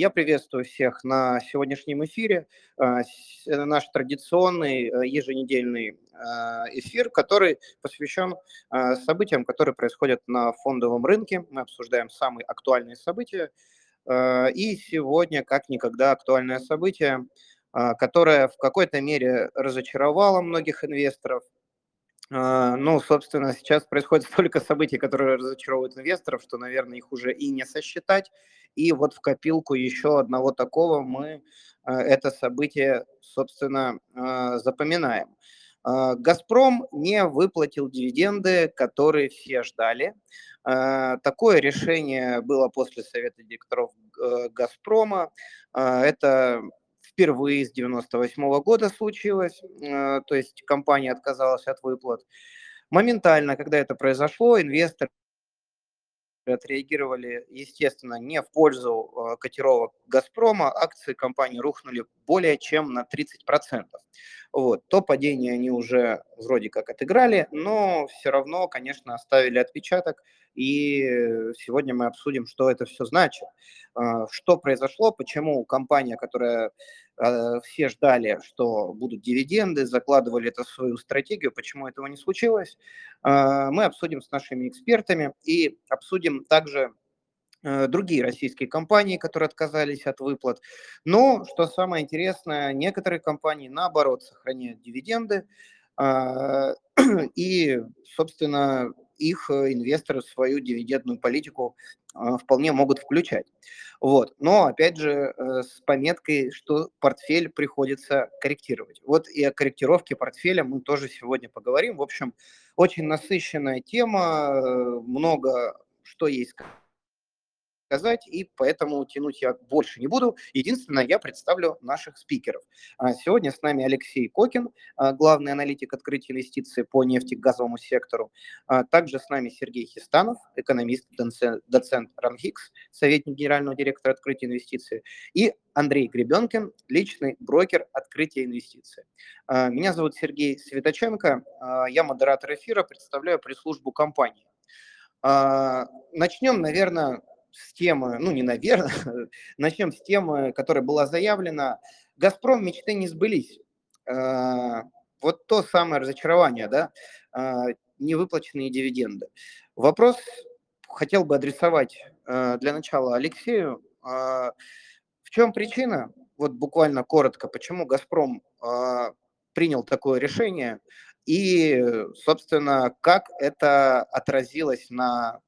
Я приветствую всех на сегодняшнем эфире. А, наш традиционный э, еженедельный а, эфир, который посвящен а, событиям, которые происходят на фондовом рынке. Мы обсуждаем самые актуальные события. И сегодня, как никогда, актуальное событие, которое в какой-то мере разочаровало многих инвесторов, ну, собственно, сейчас происходит столько событий, которые разочаровывают инвесторов, что, наверное, их уже и не сосчитать. И вот в копилку еще одного такого мы э, это событие, собственно, э, запоминаем. Э, «Газпром» не выплатил дивиденды, которые все ждали. Такое решение было после Совета директоров «Газпрома». Это впервые с 1998 года случилось, то есть компания отказалась от выплат. Моментально, когда это произошло, инвесторы отреагировали, естественно, не в пользу э, котировок «Газпрома». Акции компании рухнули более чем на 30%. Вот. То падение они уже вроде как отыграли, но все равно, конечно, оставили отпечаток. И сегодня мы обсудим, что это все значит. Э, что произошло, почему компания, которая э, все ждали, что будут дивиденды, закладывали это в свою стратегию, почему этого не случилось, мы обсудим с нашими экспертами и обсудим также Э, другие российские компании, которые отказались от выплат. Но, что самое интересное, некоторые компании, наоборот, сохраняют дивиденды, а, и, собственно, их э, инвесторы свою дивидендную политику а, вполне могут включать. Вот. Но, опять же, э, с пометкой, что портфель приходится корректировать. Вот и о корректировке портфеля мы тоже сегодня поговорим. В общем, очень насыщенная тема, много что есть сказать, и поэтому тянуть я больше не буду. Единственное, я представлю наших спикеров. А, сегодня с нами Алексей Кокин, а, главный аналитик открытия инвестиций по нефтегазовому сектору. А, также с нами Сергей Хистанов, экономист, доцент РАНХИКС, советник генерального директора открытия инвестиций. И Андрей Гребенкин, личный брокер открытия инвестиций. Меня зовут Сергей Светоченко, я модератор эфира, представляю пресс-службу компании. Начнем, наверное, с темы, ну не наверное, начнем с темы, которая была заявлена. «Газпром» мечты не сбылись. А, вот то самое разочарование, да, а, невыплаченные дивиденды. Вопрос хотел бы адресовать а, для начала Алексею. В чем причина? Вот буквально коротко, почему «Газпром» принял такое решение и, собственно, как это отразилось на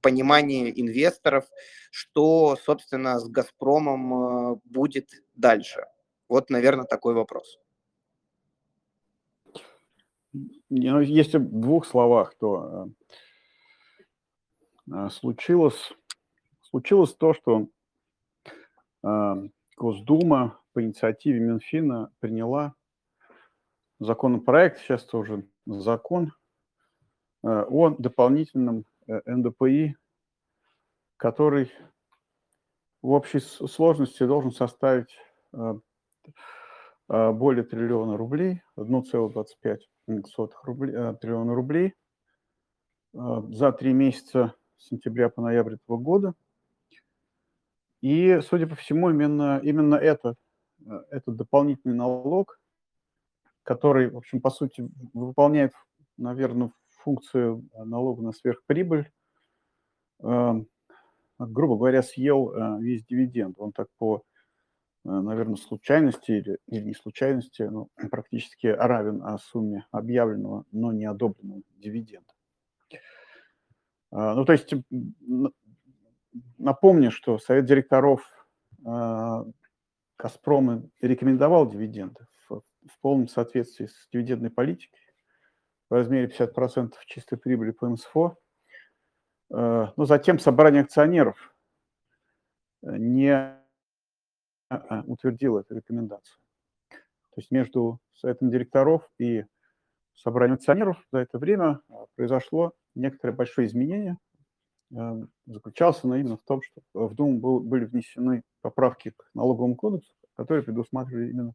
понимание инвесторов, что, собственно, с «Газпромом» э, будет дальше? Вот, наверное, такой вопрос. Ну, если в двух словах, то э, э, случилось, случилось то, что Госдума по инициативе Минфина приняла законопроект, сейчас тоже закон, о дополнительном НДПИ, который в общей сложности должен составить э, э, более триллиона рублей, 1,25 рублей, триллиона рублей за три месяца с сентября по ноябрь этого года. И, судя по всему, именно, именно это, этот дополнительный налог, который, в общем, по сути, выполняет, наверное, функцию э, налога на сверхприбыль, эм, грубо говоря, съел э, весь дивиденд. Он так по, э, наверное, случайности или, или не случайности, ну, практически равен о сумме объявленного, но не одобренного дивиденда. Ну, то есть напомню, что Совет директоров Газпрома рекомендовал дивиденды в, в полном соответствии с дивидендной политикой в размере 50% чистой прибыли по МСФО. Э, но затем собрание акционеров э, не э, утвердило эту рекомендацию. То есть между советом директоров и собранием акционеров за это время произошло некоторое большое изменение. Заключался оно именно в том, что в Думу был, были внесены поправки к налоговому кодексу, которые предусматривали именно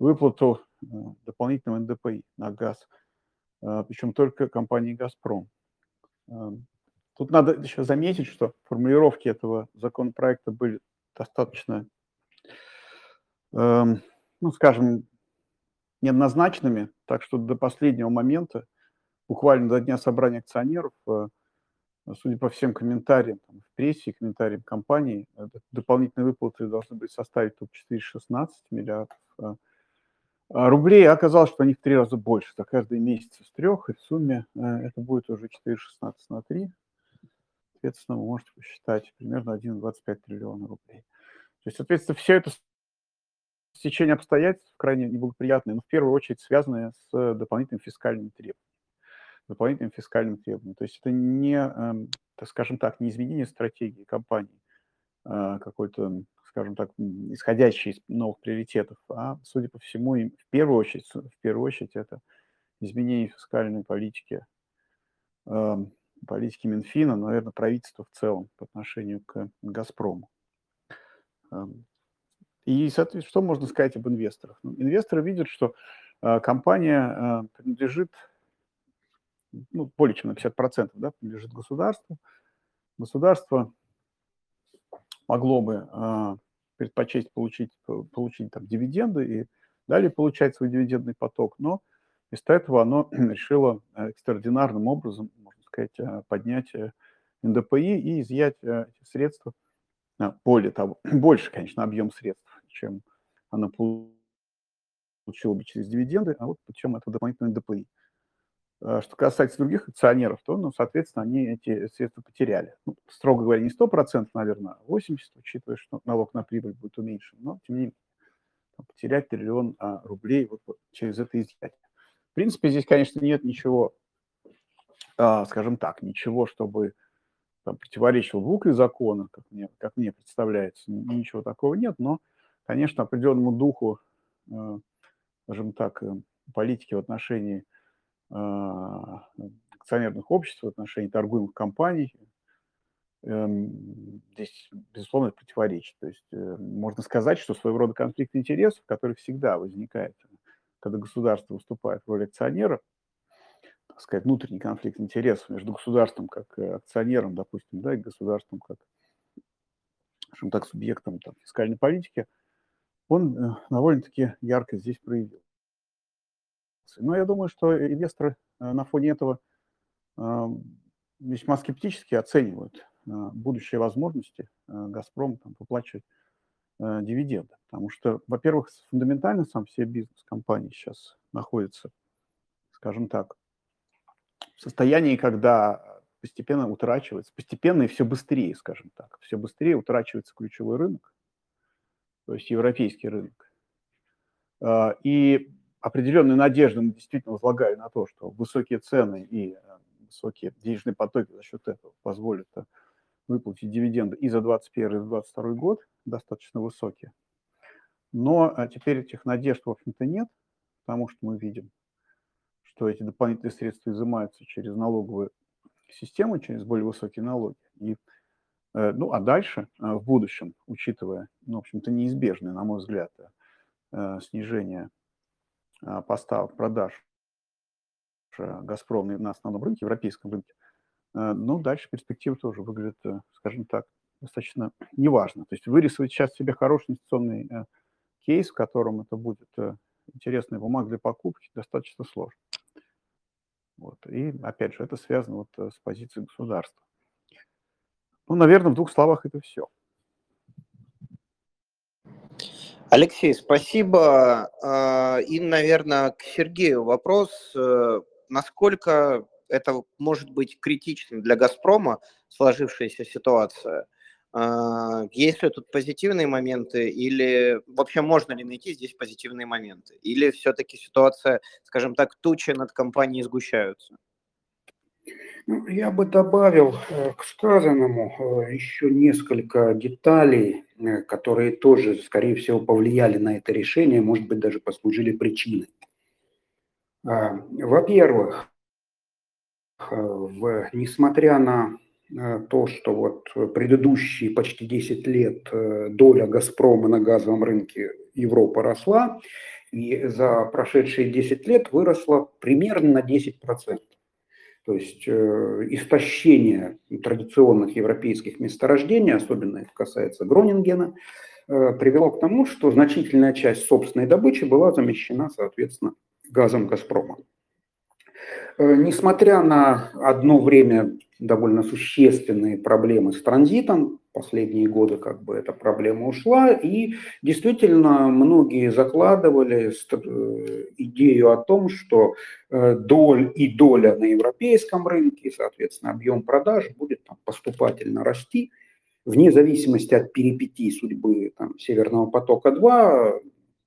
выплату дополнительного НДПИ на газ – причем только компании «Газпром». А, тут надо еще заметить, что формулировки этого законопроекта были достаточно, ну, скажем, неоднозначными, так что до последнего момента, буквально до дня собрания акционеров, э, судя по всем комментариям там, в прессе, комментариям компании, дополнительные выплаты должны быть составить только 4,16 миллиардов э, а рублей. Оказалось, что они в три раза больше за каждый месяц из трех, и в сумме э, это будет уже 4,16 на 3. Соответственно, вы можете посчитать примерно 1,25 триллиона рублей. То есть, соответственно, все это стечение обстоятельств крайне неблагоприятные, но в первую очередь связанные с дополнительными фискальными требованиями. Дополнительными фискальными требованиями. То есть это не, эм, так скажем так, не изменение стратегии компании, а какой-то, скажем так, исходящий из новых приоритетов, а, судя по всему, в первую очередь, в первую очередь это изменение фискальной политики, эм, политики Минфина, наверное, правительства в целом по отношению к «Газпрому». Эм, и, соответственно, что можно сказать об инвесторах? Ну, инвесторы видят, что э, компания э, принадлежит, ну, более чем на 50%, да, принадлежит государству. Государство могло бы э, предпочесть получить, получить там, дивиденды и далее получать свой дивидендный поток, но вместо этого оно решило экстраординарным образом, можно сказать, поднять НДПИ и изъять эти средства – а, более того, больше, конечно, объем средств, чем она получила бы через дивиденды, а вот причем это дополнительный ДПИ. А, что касается других акционеров, то, ну, соответственно, они эти средства потеряли. Ну, строго говоря, не 100%, наверное, а 80%, учитывая, что налог на прибыль будет уменьшен. Но, тем не менее, потерять триллион а, рублей вот, через это изъятие. В принципе, здесь, конечно, нет ничего, а, скажем так, ничего, чтобы там, противоречил букве закона, как мне, как мне представляется, ничего такого нет, но, конечно, определенному духу, скажем так, э, политики в отношении акционерных обществ, в отношении торгуемых компаний, эм, здесь, безусловно, это противоречит. То есть можно сказать, что своего рода конфликт интересов, который всегда возникает, когда государство выступает в роли акционера, так сказать, внутренний конфликт интересов между государством как э, акционером, допустим, да, и государством как, скажем так, субъектом там, фискальной политики, он э, довольно-таки ярко здесь проявил. Но я думаю, что инвесторы э, на фоне этого весьма скептически оценивают будущие возможности «Газпрома» там, выплачивать дивиденды. Потому что, во-первых, фундаментально сам все бизнес компании сейчас находится, скажем так, в состоянии, когда постепенно утрачивается, постепенно и все быстрее, скажем так, все быстрее утрачивается ключевой рынок, то есть европейский рынок. И определенные надежды мы действительно возлагали на то, что высокие цены и э, высокие денежные потоки за счет этого позволят э, выплатить дивиденды и за 2021 и за 2022 год достаточно высокие. Но э, теперь этих надежд, в общем-то, нет, потому что мы видим, что эти дополнительные средства изымаются через налоговую систему, через более высокие налоги. И, ну, а дальше, в будущем, учитывая, ну, в общем-то, неизбежное, на мой взгляд, снижение поставок, продаж «Газпрома» на основном рынке, европейском рынке, ну, дальше перспективы тоже выглядят, скажем так, достаточно неважно. То есть вырисовать сейчас себе хороший инвестиционный кейс, в котором это будет интересная бумага для покупки, достаточно сложно. Вот. И, опять же, это связано вот э, с позицией государства. Ну, наверное, в двух словах это все. Алексей, спасибо. А, и, наверное, к Сергею вопрос. Э, насколько это может быть критичным для «Газпрома» сложившаяся ситуация? А, есть ли тут позитивные моменты или вообще можно ли найти здесь позитивные моменты? Или все-таки ситуация, скажем так, тучи над компанией сгущаются? Ну, я бы добавил э, к сказанному э, еще несколько деталей, которые тоже, скорее всего, повлияли на это решение, может быть, даже послужили причиной. А, во-первых, несмотря на Э, то, что вот предыдущие почти 10 лет э, доля «Газпрома» на газовом рынке Европы росла, и за прошедшие 10 лет выросла примерно на 10%. То есть э, истощение традиционных европейских месторождений, особенно это касается Гронингена, э, привело к тому, что значительная часть собственной добычи была замещена, соответственно, газом «Газпрома». Э, несмотря на одно время довольно существенные проблемы с транзитом, последние годы как бы эта проблема ушла, и действительно многие закладывали э, идею о том, что э, доль и доля на европейском рынке, соответственно, объем продаж будет там, поступательно расти, вне зависимости от перипетий судьбы там, Северного потока-2,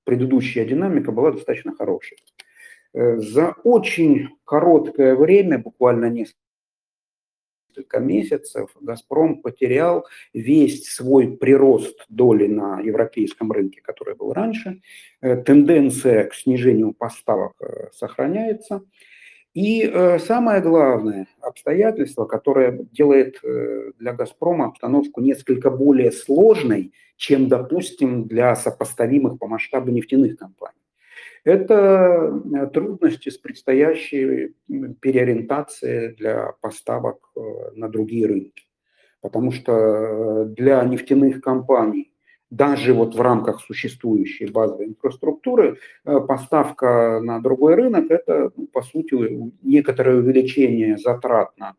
предыдущая динамика была достаточно хорошей. Э, за очень короткое время, буквально несколько несколько месяцев «Газпром» потерял весь свой прирост доли на европейском рынке, который был раньше. Э, тенденция к снижению поставок э, сохраняется. И э, самое главное обстоятельство, которое делает для «Газпрома» обстановку несколько более сложной, чем, допустим, для сопоставимых по масштабу нефтяных компаний это э, трудности с предстоящей переориентацией для поставок э, на другие рынки. Потому что э, для нефтяных компаний, даже вот в рамках существующей базовой инфраструктуры, поставка на другой рынок – это, ну, по сути, некоторое увеличение затрат на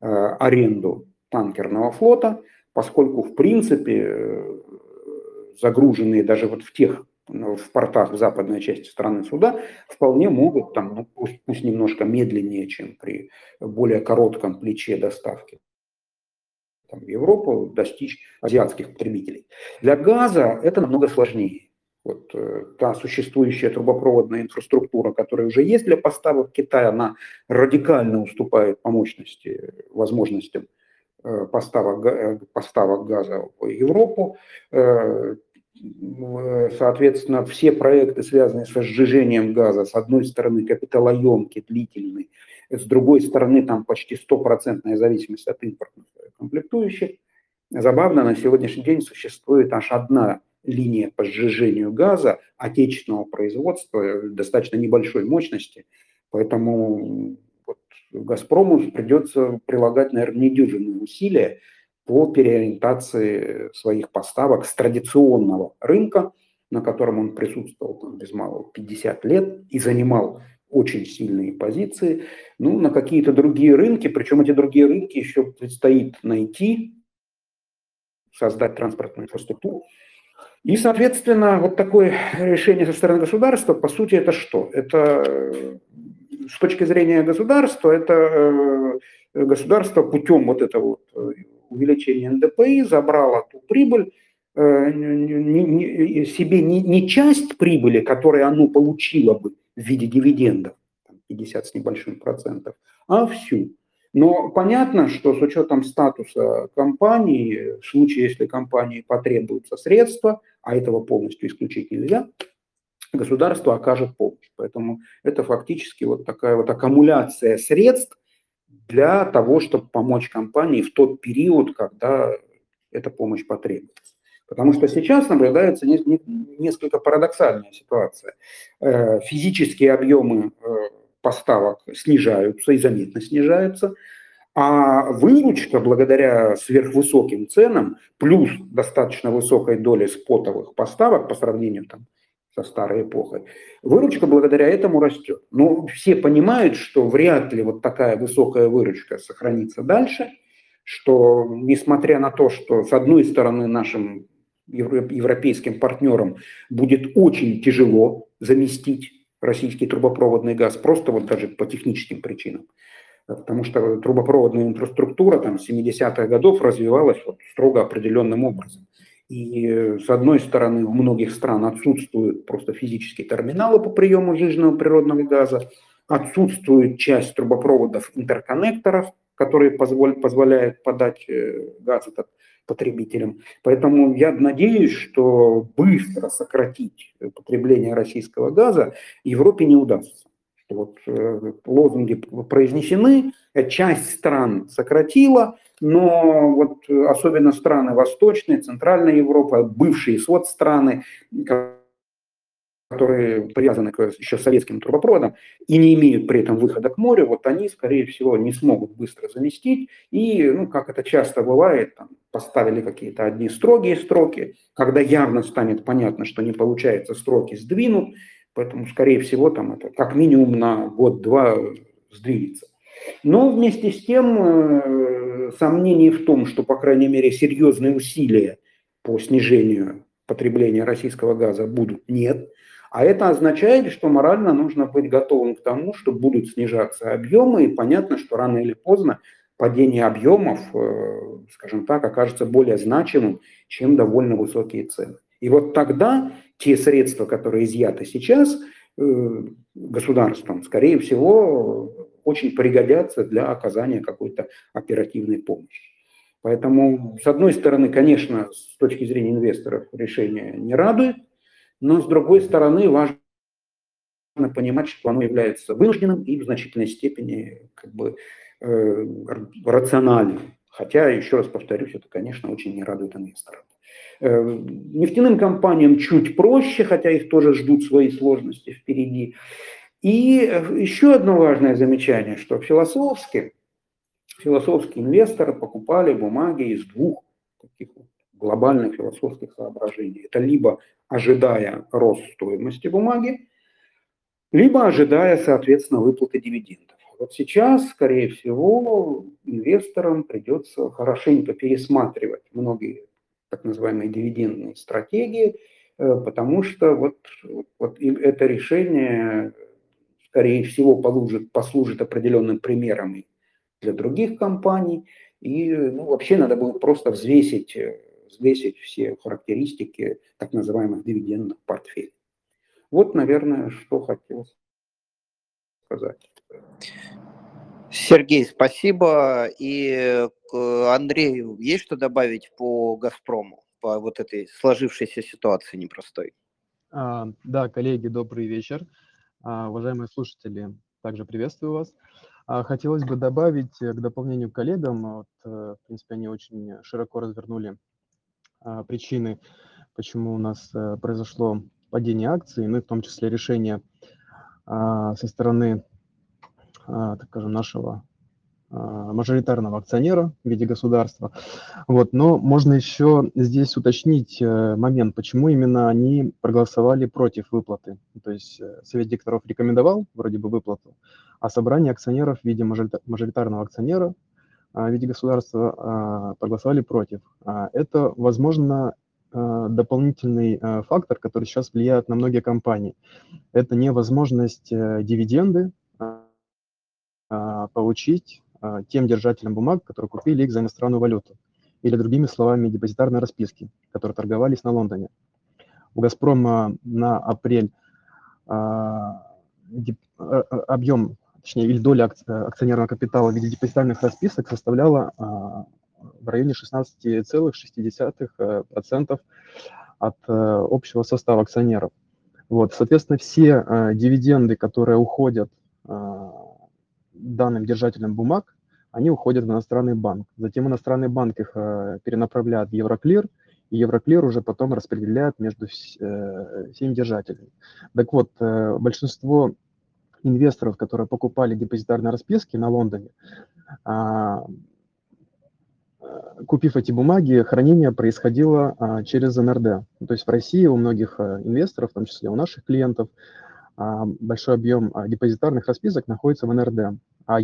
аренду танкерного флота, поскольку, в принципе, загруженные даже вот в тех в портах в западной части страны суда вполне могут, там, ну, пусть, пусть немножко медленнее, чем при более коротком плече доставки там, в Европу, достичь азиатских потребителей. Для газа это намного сложнее. Вот э, та существующая трубопроводная инфраструктура, которая уже есть для поставок Китая, она радикально уступает по мощности возможностям э, поставок, э, поставок газа в Европу. Соответственно, все проекты, связанные с сжижением газа, с одной стороны, капиталоемкий, длительный, с другой стороны, там почти стопроцентная зависимость от импортных комплектующих. Забавно, на сегодняшний день существует аж одна линия по сжижению газа отечественного производства достаточно небольшой мощности, поэтому вот «Газпрому» придется прилагать, наверное, недюжинные усилия, по переориентации своих поставок с традиционного рынка, на котором он присутствовал там, без малого 50 лет и занимал очень сильные позиции, ну, на какие-то другие рынки, причем эти другие рынки еще предстоит найти, создать транспортную инфраструктуру. И, соответственно, вот такое решение со стороны государства, по сути, это что? Это э, с точки зрения государства, это э, государство путем вот этого вот э, увеличение НДПИ, забрала ту прибыль, э, себе не, не часть прибыли, которую оно получило бы в виде дивидендов, 50 с небольшим процентов, а всю. Но понятно, что с учетом статуса компании, в случае, если компании потребуются средства, а этого полностью исключить нельзя, государство окажет помощь. Поэтому это фактически вот такая вот аккумуляция средств, для того, чтобы помочь компании в тот период, когда эта помощь потребуется. Потому что сейчас наблюдается несколько парадоксальная ситуация. Э, физические объемы э, поставок снижаются и заметно снижаются, а выручка благодаря сверхвысоким ценам плюс достаточно высокой доли спотовых поставок по сравнению там, со старой эпохой, выручка благодаря этому растет. Но все понимают, что вряд ли вот такая высокая выручка сохранится дальше, что несмотря на то, что с одной стороны нашим европейским партнерам будет очень тяжело заместить российский трубопроводный газ, просто вот даже по техническим причинам. Потому что трубопроводная инфраструктура там 70-х годов развивалась вот строго определенным образом. И с одной стороны, у многих стран отсутствуют просто физические терминалы по приему жиженного природного газа, отсутствует часть трубопроводов интерконнекторов, которые позволь, позволяют подать э, газ этот потребителям. Поэтому я надеюсь, что быстро сократить потребление российского газа Европе не удастся. Вот э, лозунги произнесены, часть стран сократила, но вот особенно страны Восточной, Центральной Европы, бывшие соцстраны, которые привязаны к еще советским трубопроводам и не имеют при этом выхода к морю, вот они, скорее всего, не смогут быстро заместить. И, ну, как это часто бывает, там, поставили какие-то одни строгие строки, когда явно станет понятно, что не получается, строки сдвинут, поэтому, скорее всего, там это как минимум на год-два сдвинется. Но вместе с тем э, сомнений в том, что, по крайней мере, серьезные усилия по снижению потребления российского газа будут, нет. А это означает, что морально нужно быть готовым к тому, что будут снижаться объемы, и понятно, что рано или поздно падение объемов, э, скажем так, окажется более значимым, чем довольно высокие цены. И вот тогда те средства, которые изъяты сейчас э, государством, скорее всего, очень пригодятся для оказания какой-то оперативной помощи. Поэтому, с одной стороны, конечно, с точки зрения инвесторов решение не радует, но с другой стороны, важно понимать, что оно является вынужденным и в значительной степени как бы, э, рациональным. Хотя, еще раз повторюсь, это, конечно, очень не радует инвесторов. Э, нефтяным компаниям чуть проще, хотя их тоже ждут свои сложности впереди. И э, еще одно важное замечание, что философски, философские инвесторы покупали бумаги из двух таких глобальных философских соображений. Это либо ожидая рост стоимости бумаги, либо ожидая, соответственно, выплаты дивидендов. Вот сейчас, скорее всего, инвесторам придется хорошенько пересматривать многие так называемые дивидендные стратегии, э, потому что вот, вот это решение скорее всего, послужит, послужит определенным примером для других компаний. И ну, вообще надо было просто взвесить, э, взвесить все характеристики так называемых дивидендных портфелей. Вот, наверное, что хотел сказать. Сергей, спасибо. И Андрею есть что добавить по «Газпрому», по вот этой сложившейся ситуации непростой? А, да, коллеги, добрый вечер. А, уважаемые слушатели, также приветствую вас. А, хотелось бы добавить э, к дополнению коллегам, вот, э, в принципе, они очень широко развернули а, причины, почему у нас э, произошло падение акций, ну и в том числе решение со стороны, так скажем, нашего а, мажоритарного акционера в виде государства. Вот. Но можно еще здесь уточнить э, момент, почему именно они проголосовали против выплаты. То есть э, Совет директоров рекомендовал вроде бы выплату, а собрание акционеров в виде мажоритарного акционера а, в виде государства а, проголосовали против. Это, возможно, дополнительный фактор, который сейчас влияет на многие компании. Это невозможность э, дивиденды получить а, тем держателям бумаг, которые купили их за иностранную валюту, или другими словами депозитарные расписки, которые торговались на Лондоне. У «Газпрома» на апрель а, а, объем, точнее, или доля акционерного капитала в виде депозитарных расписок составляла в районе 16,6% от общего состава акционеров. Вот, соответственно, все дивиденды, которые уходят данным держателям бумаг, они уходят в иностранный банк. Затем иностранный банк их э, перенаправляет в Евроклир, и Евроклир уже потом распределяет между э, всеми держателями. Так вот, э, большинство инвесторов, которые покупали депозитарные расписки на Лондоне, а, купив эти бумаги, хранение происходило а, через НРД. То есть в России у многих инвесторов, в том числе у наших клиентов, а, большой объем депозитарных расписок находится в НРД. А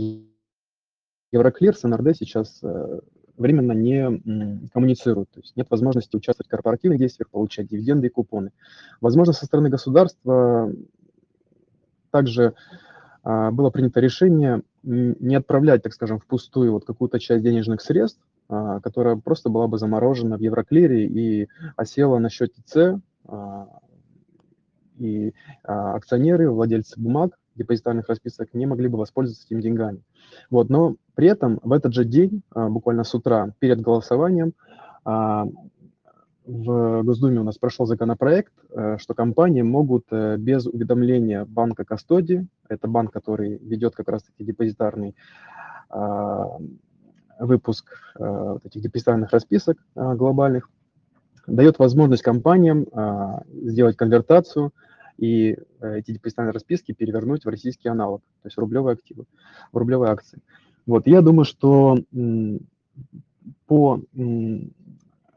Евроклир с НРД сейчас э, временно не коммуницируют, то есть нет возможности участвовать в корпоративных действиях, получать дивиденды и купоны. Возможно, со стороны государства также а, было принято решение не отправлять, так скажем, впустую вот какую-то часть денежных средств, а, которая просто была бы заморожена в Евроклире и осела на счете С, а, и акционеры, владельцы бумаг депозитарных расписок не могли бы воспользоваться этими деньгами. Вот, но при этом в этот же день, а, буквально с утра, перед голосованием, а, в Госдуме у нас прошел законопроект, э, что компании могут э, без уведомления банка Кастоди, это банк, который ведет как раз-таки депозитарный а, выпуск э, этих депозитарных расписок глобальных, дает возможность компаниям сделать конвертацию и эти депозитарные расписки перевернуть в российский аналог, то есть в рублевые активы, в рублевые акции. Вот, я думаю, что по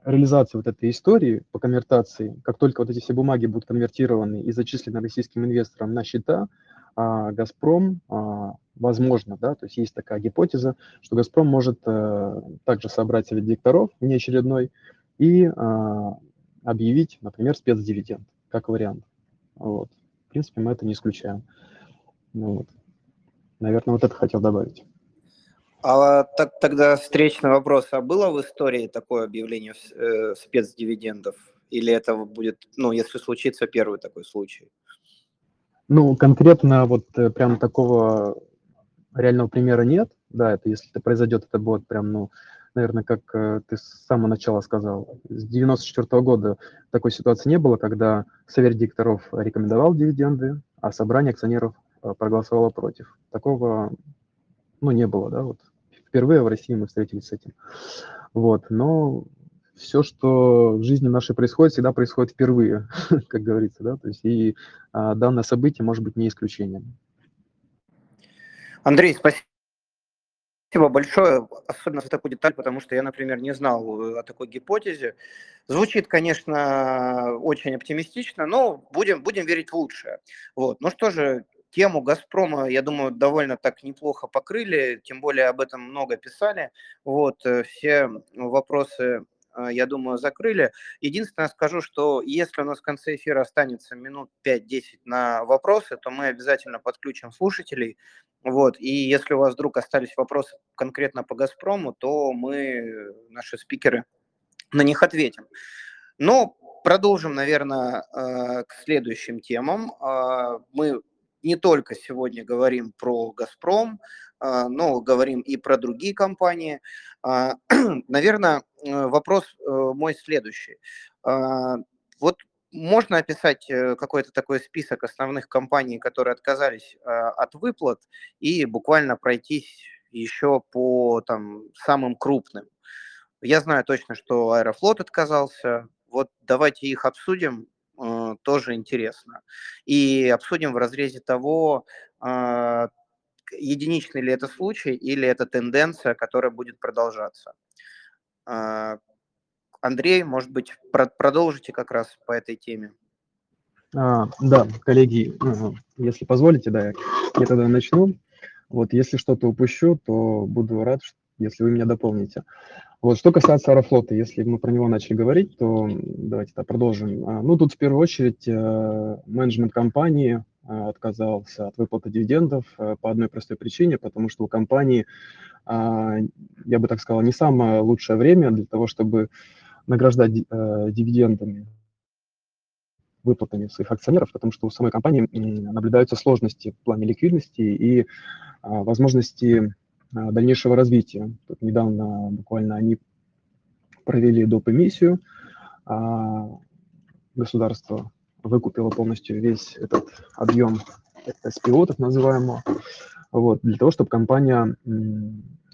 реализации вот этой истории, по конвертации, как только вот эти все бумаги будут конвертированы и зачислены российским инвесторам на счета, а Газпром, а, возможно, да, то есть есть такая гипотеза, что Газпром может а, также собрать совет директоров внеочередной и а, объявить, например, спецдивиденд, как вариант. Вот. В принципе, мы это не исключаем. Ну, вот. Наверное, вот это хотел добавить. А так, тогда встречный вопрос. А было в истории такое объявление э, спецдивидендов? Или это будет, ну, если случится первый такой случай? Ну, конкретно вот э, прям такого реального примера нет. Да, это если это произойдет, это будет прям, ну, наверное, как э, ты с самого начала сказал. С 94 года такой ситуации не было, когда совет директоров рекомендовал дивиденды, а собрание акционеров э, проголосовало против. Такого, ну, не было, да, вот. Впервые в России мы встретились с этим. Вот, но все, что в жизни нашей происходит, всегда происходит впервые, как говорится, да, то есть и а, данное событие может быть не исключением. Андрей, спасибо. Спасибо большое, особенно за такую деталь, потому что я, например, не знал э, о такой гипотезе. Звучит, конечно, очень оптимистично, но будем, будем верить в лучшее. Вот. Ну что же, тему «Газпрома», я думаю, довольно так неплохо покрыли, тем более об этом много писали. Вот, э, все вопросы я думаю, закрыли. Единственное скажу, что если у нас в конце эфира останется минут 5-10 на вопросы, то мы обязательно подключим слушателей. Вот. И если у вас вдруг остались вопросы конкретно по «Газпрому», то мы, наши спикеры, на них ответим. Но продолжим, наверное, а, к следующим темам. А, мы не только сегодня говорим про «Газпром», а, но говорим и про другие компании. А, Наверное, э, вопрос э, мой следующий. А, вот можно описать э, какой-то такой список основных компаний, которые отказались от выплат, и буквально пройтись еще по там, самым крупным. Я знаю точно, что Аэрофлот отказался. Вот давайте их обсудим, тоже интересно. И обсудим в разрезе того, единичный ли это случай или это тенденция, которая будет продолжаться. А, Андрей, может быть, продолжите как раз по этой теме. А, да, коллеги, если позволите, да, я тогда начну. Вот если что-то упущу, то буду рад, если вы меня дополните. Вот, что касается Аэрофлота, если мы про него начали говорить, то давайте да, продолжим. А, ну, тут в первую очередь э, менеджмент компании отказался от выплаты дивидендов э, по одной простой причине, потому что у компании, а, я бы так сказал, не самое лучшее время для того, чтобы награждать э, дивидендами выплатами своих акционеров, потому что у самой компании наблюдаются сложности в плане ликвидности и а, возможности а, дальнейшего развития. Тут недавно буквально они провели доп. эмиссию, государство выкупила полностью весь этот объем SPO, так называемого, вот, для того, чтобы компания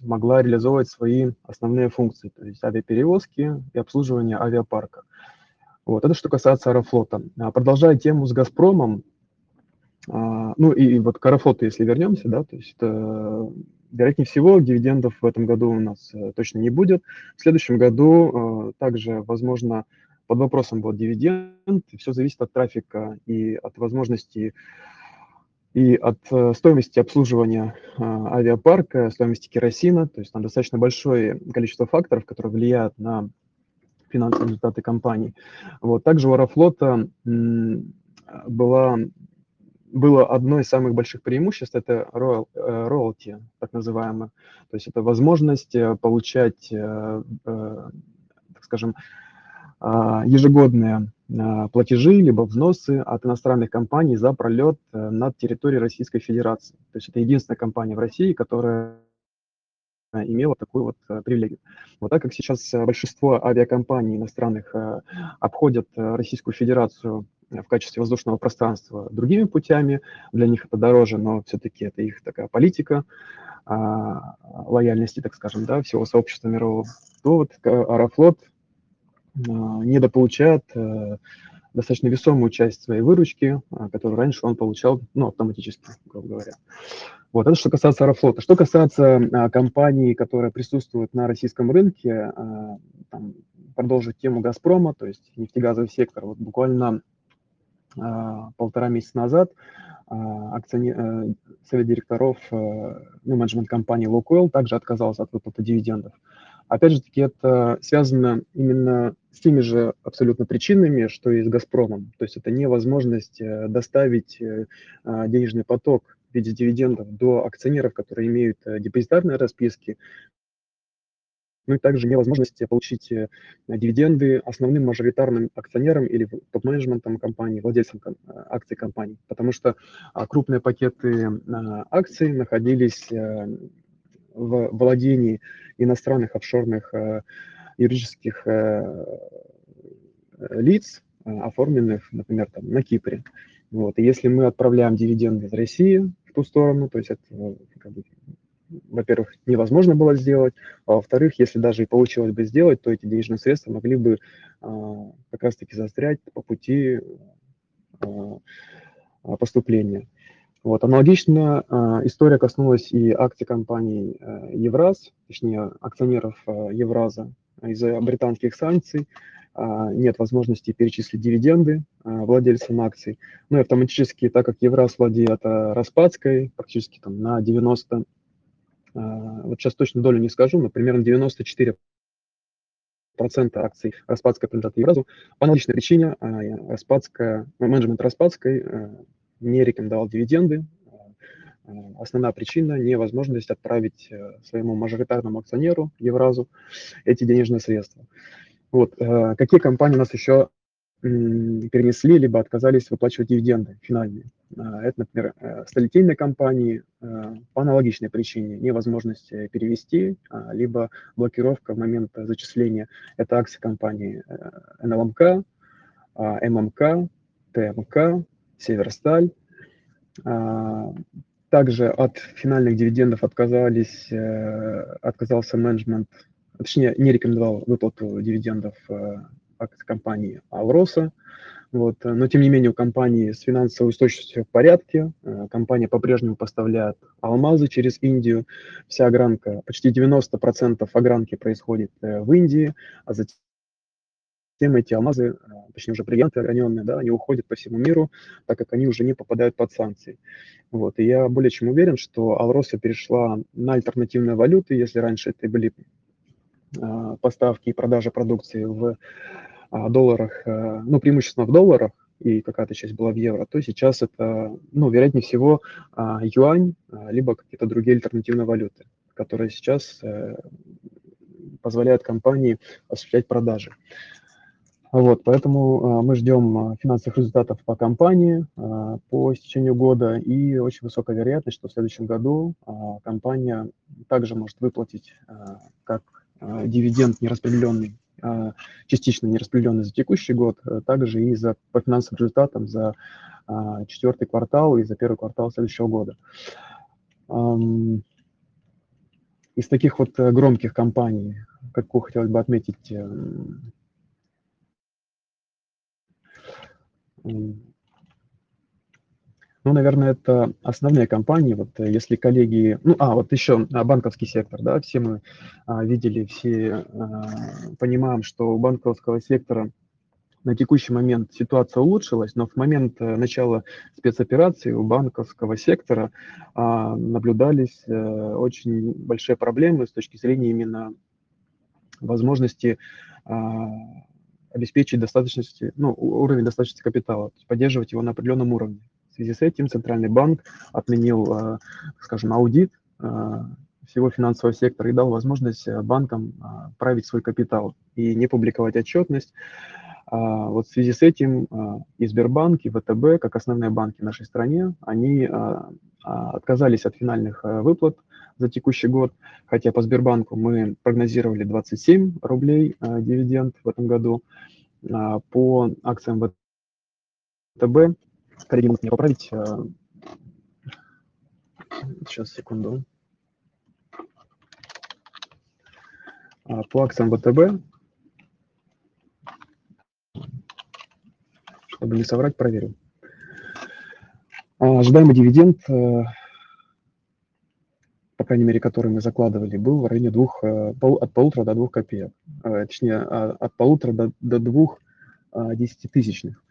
могла реализовывать свои основные функции, то есть авиаперевозки и обслуживание авиапарка. Вот, это что касается Аэрофлота. А, продолжая тему с «Газпромом», а, ну и вот к Аэрофлоту, если вернемся, да, то есть это, вероятнее всего дивидендов в этом году у нас э, точно не будет. В следующем году э, также, возможно, под вопросом будет дивиденд, все зависит от трафика и от возможности и от э, стоимости обслуживания э, авиапарка, стоимости керосина, то есть там достаточно большое количество факторов, которые влияют на финансовые результаты компании. Вот. Также у Аэрофлота была, было одно из самых больших преимуществ, это роялти, э, так называемое. То есть это возможность получать, так скажем, ежегодные а, платежи либо взносы от иностранных компаний за пролет э, над территорией Российской Федерации. То есть это единственная компания в России, которая имела такую вот э, привилегию. Вот так как сейчас э, большинство авиакомпаний иностранных обходят Российскую Федерацию в качестве воздушного пространства другими путями, для них это дороже, но все-таки это их такая политика а, лояльности, так скажем, да, всего сообщества мирового, то вот Аэрофлот недополучает э, достаточно весомую часть своей выручки, которую раньше он получал ну, автоматически, грубо говоря. Вот, это что касается Аэрофлота. Что касается а, компаний, которые присутствуют на российском рынке, а, там, продолжить тему «Газпрома», то есть нефтегазовый сектор, вот буквально а, полтора месяца назад а, акционер, э, совет директоров э, ну, менеджмент компании Лукойл также отказался от выплаты дивидендов. Опять же таки, это связано именно с теми же абсолютно причинами, что и с «Газпромом». То есть это невозможность э, доставить денежный поток в виде дивидендов до акционеров, которые имеют э, депозитарные расписки, ну и также невозможность получить э, дивиденды основным мажоритарным акционерам или топ-менеджментом компании, владельцам э, акций компании, потому что а, крупные пакеты акций находились в владении иностранных офшорных юридических лиц, оформленных, например, там, на Кипре. Вот. И если мы отправляем дивиденды из России в ту сторону, то есть это, ну, как бы, во-первых, невозможно было сделать, а во-вторых, если даже и получилось бы сделать, то эти денежные средства могли бы а, как раз-таки застрять по пути а, поступления. Вот. Аналогично а, история коснулась и акций компании а, Евраз, точнее акционеров а, Евраза из-за британских санкций. А, нет возможности перечислить дивиденды а, владельцам акций. Ну и автоматически, так как Евраз владеет а, Распадской, практически там на 90, вот сейчас точно долю не скажу, но примерно 94 процента акций Распадской принадлежат Евразу. По аналогичной причине Распадская, менеджмент Распадской не рекомендовал дивиденды. Основная причина – невозможность отправить своему мажоритарному акционеру Евразу эти денежные средства. Вот, э, какие компании у нас еще перенесли, либо отказались выплачивать дивиденды финальные. Э, это, например, э, столетийные компании по аналогичной причине, невозможность перевести, либо блокировка в момент зачисления. Это акции компании НЛМК, ММК, ТМК, Северсталь. А, также от финальных дивидендов отказались, отказался менеджмент точнее, не рекомендовал выплату дивидендов э, компании Авроса. Вот. Но, тем не менее, у компании с финансовой устойчивостью в порядке. Э, компания по-прежнему поставляет алмазы через Индию. Вся огранка, почти 90% огранки происходит э, в Индии, а затем эти алмазы, точнее уже бриллианты ограненные, да, они уходят по всему миру, так как они уже не попадают под санкции. Вот. И я более чем уверен, что Алроса перешла на альтернативные валюты. Если раньше это были а, поставки и продажи продукции в а, долларах, э, ну, преимущественно в долларах, и какая-то часть была в евро, то сейчас это, ну, вероятнее всего, а, юань, либо какие-то другие альтернативные валюты, которые сейчас э, позволяют компании осуществлять продажи. Вот, поэтому мы ждем финансовых результатов по компании по истечению года, и очень высокая вероятность, что в следующем году компания также может выплатить как а, дивиденд нераспределенный, а, частично нераспределенный за текущий год, а также и за, по финансовым результатам за четвертый квартал и за первый квартал следующего года. Из таких вот э, громких компаний, какую хотелось бы отметить, ну, наверное, это основные компании. Вот э, если коллеги, ну, а вот еще а, банковский сектор, да, все мы а, видели, все а, понимаем, что у банковского сектора на текущий момент ситуация улучшилась, но в момент э, начала спецоперации у банковского сектора а, наблюдались а, очень большие проблемы с точки зрения именно возможности а, обеспечить достаточности, ну, уровень достаточности капитала, поддерживать его на определенном уровне. В связи с этим Центральный банк отменил, э, скажем, аудит э, всего финансового сектора и дал возможность э, банкам править свой капитал и не публиковать отчетность. А, вот в связи с этим и Сбербанк, и ВТБ, как основные банки в нашей стране, они отказались от финальных выплат за текущий год, хотя по Сбербанку мы прогнозировали 27 рублей дивиденд в этом году, по акциям ВТБ коллеги могут поправить. Э, сейчас, секунду. По акциям ВТБ чтобы не соврать, проверю. Ожидаемый дивиденд, э, по крайней мере, который мы закладывали, был в районе двух, э, от полутора до двух копеек. Э, точнее, а, от полутора до, до двух десятитысячных.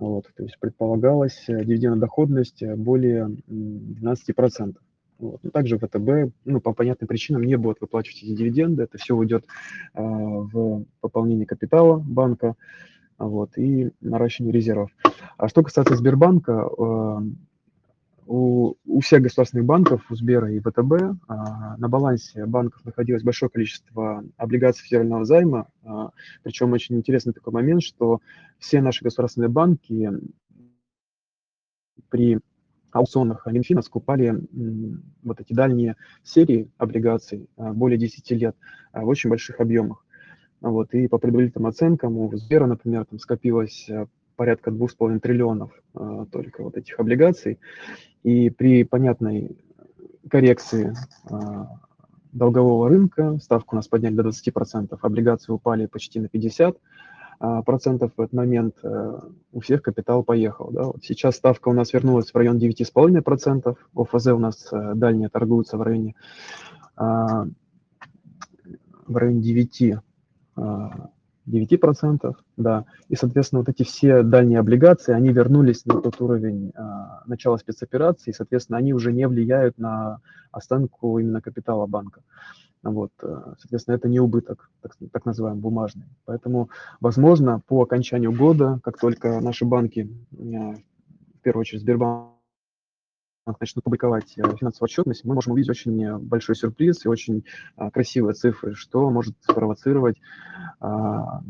Вот, то есть предполагалась дивидендная доходность более 12%. Вот. Но также ВТБ, ну, по понятным причинам, не будет выплачивать эти дивиденды. Это все уйдет э, в пополнение капитала банка вот, и наращивание резервов. А что касается Сбербанка, э, у, у всех государственных банков, у Сбера и ВТБ, э, на балансе банков находилось большое количество облигаций федерального займа. Э, причем очень интересный такой момент, что все наши государственные банки при аукционах Минфина скупали вот эти дальние серии облигаций более 10 лет в очень больших объемах. Вот, и по предварительным оценкам у Сбера, например, там скопилось э, порядка 2,5 триллионов а, только вот этих облигаций. И при понятной коррекции а, долгового рынка ставку у нас подняли до 20%, облигации упали почти на 50%, а, процентов в этот момент а, у всех капитал поехал. Да? Вот сейчас ставка у нас вернулась в район 9,5%, ОФЗ у нас а, дальние торгуются в районе, в районе 9 9%, да, и, соответственно, вот эти все дальние облигации, они вернулись на тот уровень а, начала спецоперации, и, соответственно, они уже не влияют на останку именно капитала банка. Вот, э, соответственно, это не убыток, так, так называемый, бумажный. Поэтому, возможно, по окончанию года, как только наши банки, в первую очередь Сбербанк, начнут публиковать э, финансовую отчетность, мы можем увидеть очень большой сюрприз и очень а, красивые цифры, что может спровоцировать а,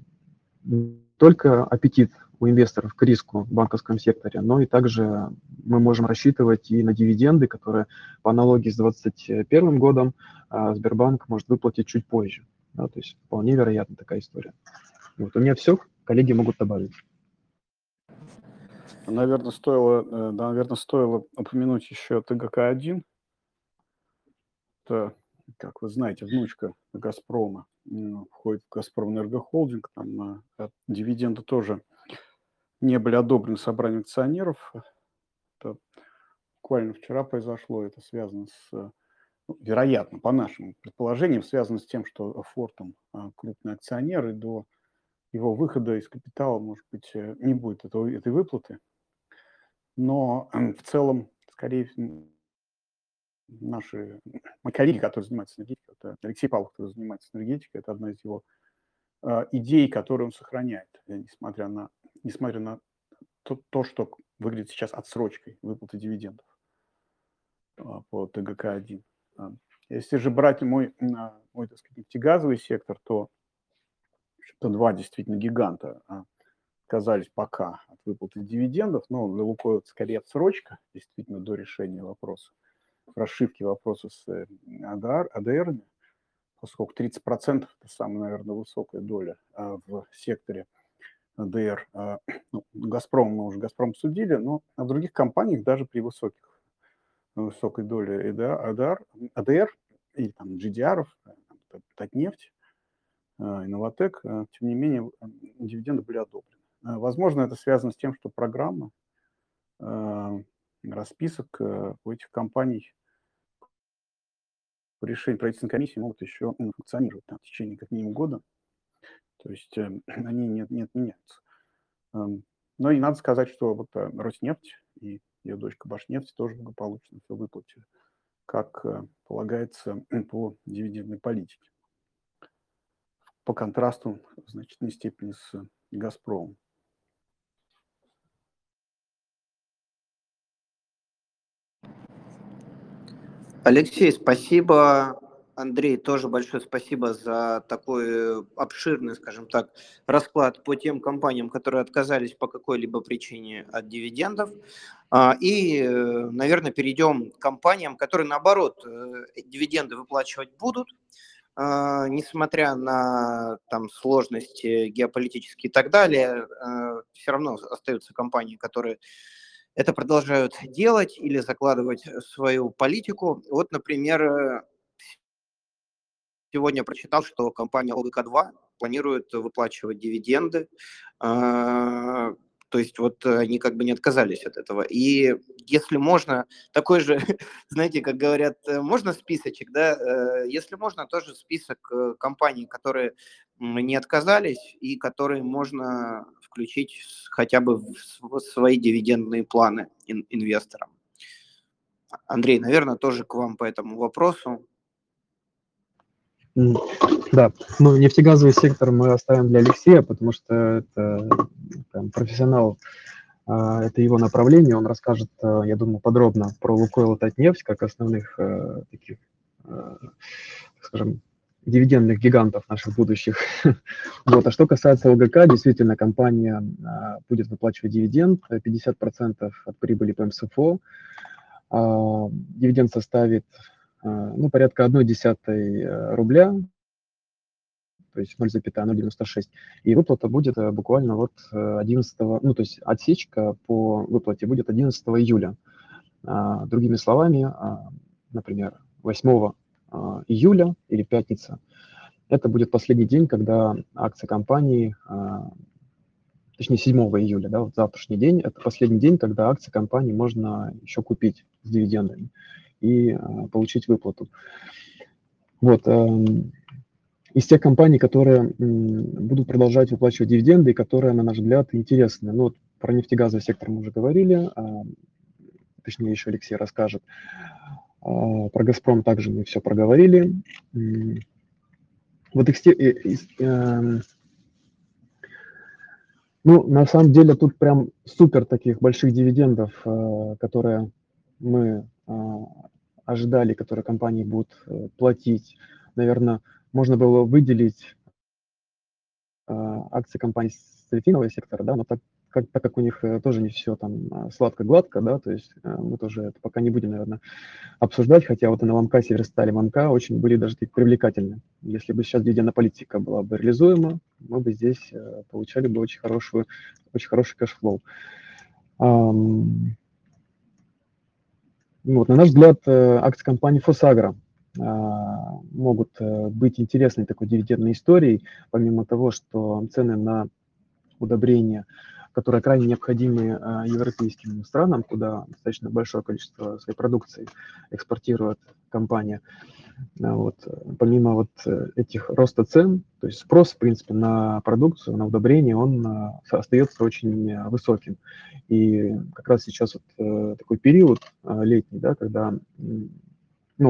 только аппетит у инвесторов к риску в банковском секторе, но и также мы можем рассчитывать и на дивиденды, которые по аналогии с 2021 годом а, Сбербанк может выплатить чуть позже. Да, то есть вполне вероятна такая история. Вот у меня все, коллеги могут добавить. Наверное, стоило, э, да, наверное, стоило упомянуть еще ТГК-1. Это, как вы знаете, внучка Газпрома входит в Газпром Энергохолдинг. Там э, дивиденды тоже не были одобрены собранием акционеров. Это буквально вчера произошло. Это связано с, ну, вероятно, по нашим предположениям, связано с тем, что Фортом крупный акционер, и до его выхода из капитала, может быть, э, не будет этого, этой выплаты но в целом, скорее наши мои коллеги, которые занимаются энергетикой, это Алексей Павлов, который занимается энергетикой, это одна из его э, идей, которую он сохраняет, э, несмотря на, несмотря на то, то, что выглядит сейчас отсрочкой выплаты дивидендов э, по ТГК-1. Если же брать мой, мой так сказать, нефтегазовый сектор, то что два действительно гиганта отказались пока от выплаты дивидендов, но для Лукойла скорее отсрочка, действительно, до решения вопроса, расшивки вопроса с э, АДР, АДРами, поскольку 30% это самая, наверное, высокая доля а, в секторе АДР. А, ну, Газпром мы уже Газпром судили, но в других компаниях даже при высоких, высокой доле АДР, АДР или там GDR, Татнефть, Инноватек, тем не менее, дивиденды были одобрены. Э, возможно, это связано с тем, что программа, э, расписок э, у этих компаний по решению правительственной комиссии могут еще ну, функционировать там, в течение как минимум года. То есть они не, не отменяются. Эм, но и надо сказать, что вот Роснефть и ее дочка Башнефть тоже благополучно все выплатили, как полагается по дивидендной политике. По контрасту в значительной степени с Газпромом. Алексей, спасибо. Андрей, тоже большое спасибо за такой обширный, скажем так, расклад по тем компаниям, которые отказались по какой-либо причине от дивидендов. А, и, наверное, перейдем к компаниям, которые, наоборот, э, дивиденды выплачивать будут, а, несмотря на там, сложности геополитические и так далее, э, все равно остаются компании, которые это продолжают делать или закладывать свою политику. Вот, например, э, сегодня прочитал, что компания ОГК-2 планирует выплачивать дивиденды. А, то есть вот они как бы не отказались от этого. И если можно, такой же, знаете, как говорят, можно списочек, да? Если можно, тоже список компаний, которые не отказались и которые можно включить хотя бы в свои дивидендные планы инвесторам. Андрей, наверное, тоже к вам по этому вопросу. Да, ну нефтегазовый сектор мы оставим для Алексея, потому что это там, профессионал, а, это его направление, он расскажет, а, я думаю, подробно про Лукойл и Татнефть, как основных э, таких, э, скажем, дивидендных гигантов наших будущих. вот. А что касается ЛГК, действительно, компания а, будет выплачивать дивиденд, 50% от прибыли по МСФО. Дивиденд составит а, ну, порядка 1,1 э, рубля, то есть 0,096. И выплата будет э, буквально вот 11, э, ну, то есть отсечка по выплате будет 11 июля. А, другими словами, а, например, 8 июля или пятница, это будет последний день, когда акции компании, точнее 7 июля, да, вот завтрашний день, это последний день, когда акции компании можно еще купить с дивидендами и а, получить выплату. Вот. Эм, из тех компаний, которые будут продолжать выплачивать дивиденды и которые, на наш взгляд, интересны. Ну, вот про нефтегазовый сектор мы уже говорили, а, точнее, еще Алексей расскажет. А, про «Газпром» также мы все проговорили. Вот их, эм, ну, на самом деле тут прям супер таких больших дивидендов, э, которые мы ожидали, которые компании будут э, платить. Наверное, можно было выделить акции компаний с ретинового сектора, да, но так как, так как у них э, тоже не все там а, сладко-гладко, да, то есть э, мы тоже это пока не будем, наверное, обсуждать, хотя вот на МАМКа, Северстале, МАМКа очень были даже такие привлекательны. Если бы сейчас дивидендная политика была бы реализуема, мы бы здесь получали бы очень хорошую, очень хороший cash flow. Вот, на наш взгляд, э, акции компании ФосАгро могут э, быть интересной такой дивидендной историей, помимо того, что цены на удобрения, которые крайне необходимы а, европейским странам, куда достаточно большое количество своей продукции экспортирует компания, а, вот. Помимо вот э, этих роста цен, то есть спрос, в принципе, на продукцию, на удобрение, он а, остается очень э, высоким. И как раз сейчас вот э, такой период летний, да, когда, ну,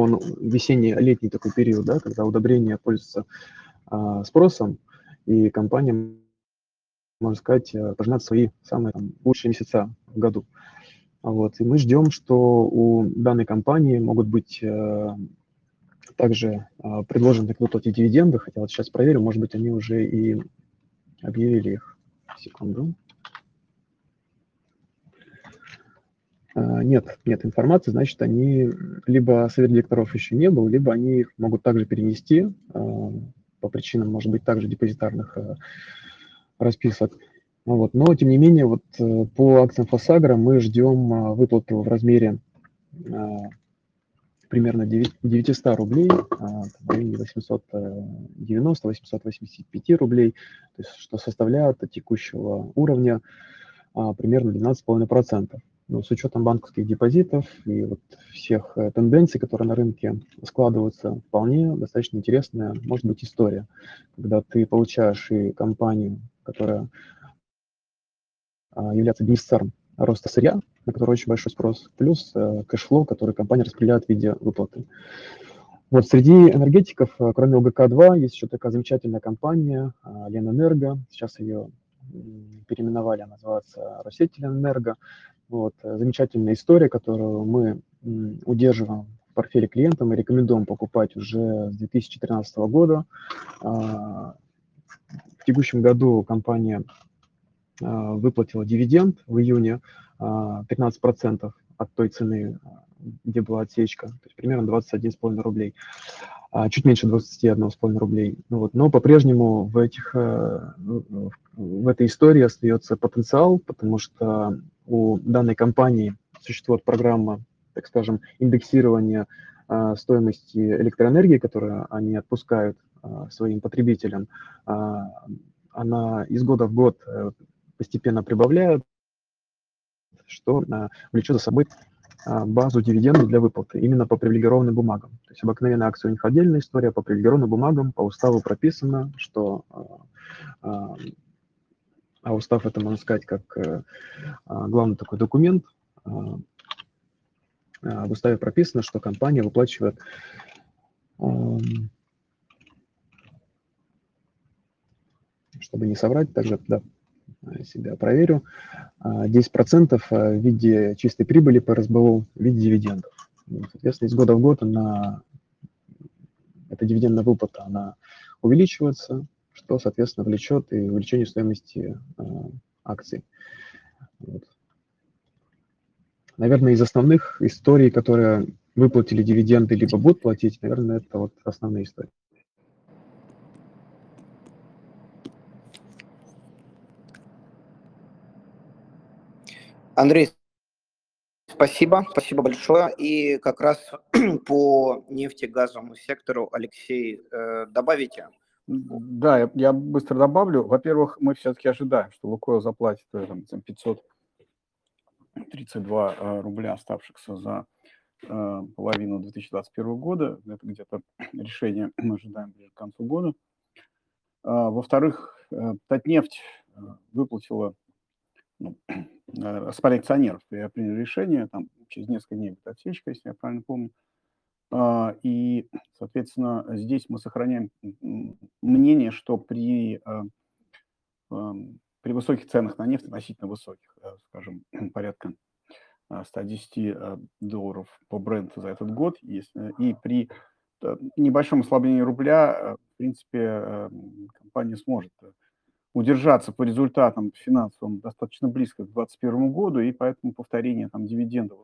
он весенний-летний такой период, да, когда удобрения пользуются спросом, и компания, можно сказать, пожинает свои самые там, лучшие месяца в году. Вот. И мы ждем, что у данной компании могут быть также а, предложены к выплате дивиденды, хотя вот сейчас проверю, может быть, они уже и объявили их. Секунду. А, нет, нет информации, значит, они либо совет директоров еще не был, либо они их могут также перенести а, по причинам, может быть, также депозитарных расписок. Вот. Но, тем не менее, вот э, по акциям Фосагра мы ждем выплату в размере примерно 900 рублей, а, в районе 890-885 рублей, то есть, что составляет от текущего уровня а, примерно 12,5%. Но с учетом банковских депозитов и вот всех э, тенденций, которые на рынке складываются, вполне достаточно интересная может быть история, когда ты получаешь и компанию, которая а, является бенефициаром роста сырья, на который очень большой спрос, плюс э, cash flow, который компания распределяет в виде выплаты. Вот среди энергетиков, э, кроме ОГК-2, есть еще такая замечательная компания э, Ленэнерго. Сейчас ее переименовали, она называется Росетеленэнерго. Вот, замечательная история, которую мы удерживаем в портфеле клиентам и рекомендуем покупать уже с 2013 года. Текущем году компания выплатила дивиденд в июне 15% от той цены, где была отсечка, то есть примерно 21,5 рублей, чуть меньше 21,5 рублей. Ну, вот. Но по-прежнему в, этих, э, в этой истории остается потенциал, потому что у данной компании существует программа, так скажем, индексирования стоимости электроэнергии, которую они отпускают своим потребителям. Она из года в год э, постепенно прибавляет, что влечет за собой базу дивидендов для выплаты именно по привилегированным бумагам. То есть обыкновенная акция у них отдельная история, по привилегированным бумагам по уставу прописано, что а устав это, можно сказать, как главный такой документ, в уставе прописано, что компания выплачивает чтобы не соврать, также да, себя проверю, 10% в виде чистой прибыли по РСБУ в виде дивидендов. Соответственно, из года в год она, эта дивидендная выплата, она увеличивается, что, соответственно, влечет и увеличение стоимости акций. Вот. Наверное, из основных историй, которые выплатили дивиденды, либо будут платить, наверное, это вот основные истории. Андрей, спасибо, спасибо большое. И как раз по нефтегазовому сектору, Алексей, э, добавите? Да, я, я быстро добавлю. Во-первых, мы все-таки ожидаем, что Лукойл заплатит э, там, 532 э, рубля, оставшихся за половину 2021 года. Это где-то решение мы ожидаем ближе к концу года. Во-вторых, Татнефть выплатила ну, собрали акционеров, я принял решение, там через несколько дней будет отсечка, если я правильно помню. А, и, соответственно, здесь мы сохраняем мнение, что при, а, при высоких ценах на нефть, относительно высоких, скажем, порядка 110 долларов по бренду за этот год, и при небольшом ослаблении рубля, в принципе, компания сможет удержаться по результатам финансовым достаточно близко к 2021 году, и поэтому повторение там дивидендов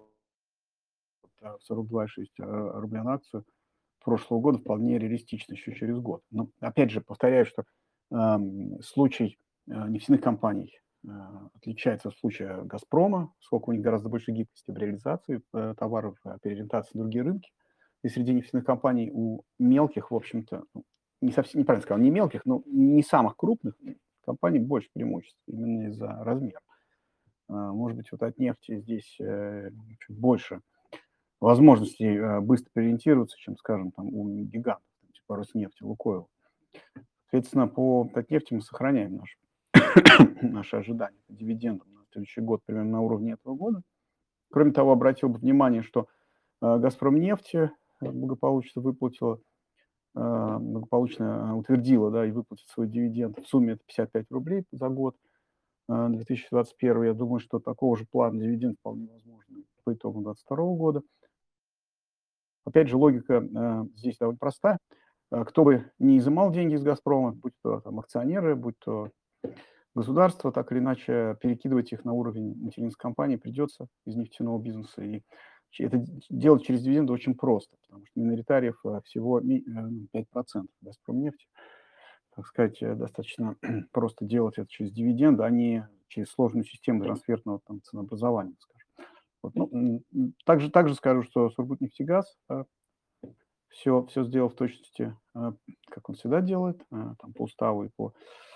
в 42,6 э, рубля на акцию прошлого года вполне реалистично еще через год. Но опять же повторяю, что э, случай э, нефтяных компаний э, отличается от случая «Газпрома», сколько у них гораздо больше гибкости в реализации э, товаров, э, переориентации на другие рынки. И среди нефтяных компаний у мелких, в общем-то, ну, не совсем, неправильно сказал, не мелких, но не самых крупных, компаний больше преимуществ именно из-за размера. Может быть, вот от нефти здесь э, чуть больше возможностей э, быстро ориентироваться, чем, скажем, там у гигантов, типа Роснефти, Лукойл. Соответственно, по Татнефти мы сохраняем наш, наши ожидания по дивидендам на следующий год примерно на уровне этого года. Кроме того, обратил бы внимание, что э, «Газпром» нефти благополучно выплатила благополучно утвердила да, и выплатит свой дивиденд. В сумме это 55 рублей за год 2021. А, Я думаю, что такого же плана дивиденд вполне возможно по итогам 2022 года. Опять же, логика здесь довольно простая. Кто бы не изымал деньги из «Газпрома», будь то там, акционеры, будь то государство, так или иначе перекидывать их на уровень материнской компании придется из нефтяного бизнеса. И это делать через дивиденды очень просто, потому что миноритариев э, всего 5% э, «Газпром» нефти. Так сказать, э, достаточно просто делать это через дивиденды, а не через сложную систему трансферного там, ценообразования, скажем. Вот, ну, также, также скажу, что Сургутнефтегаз все, все сделал в точности, как он всегда делает, там, по уставу и по Э,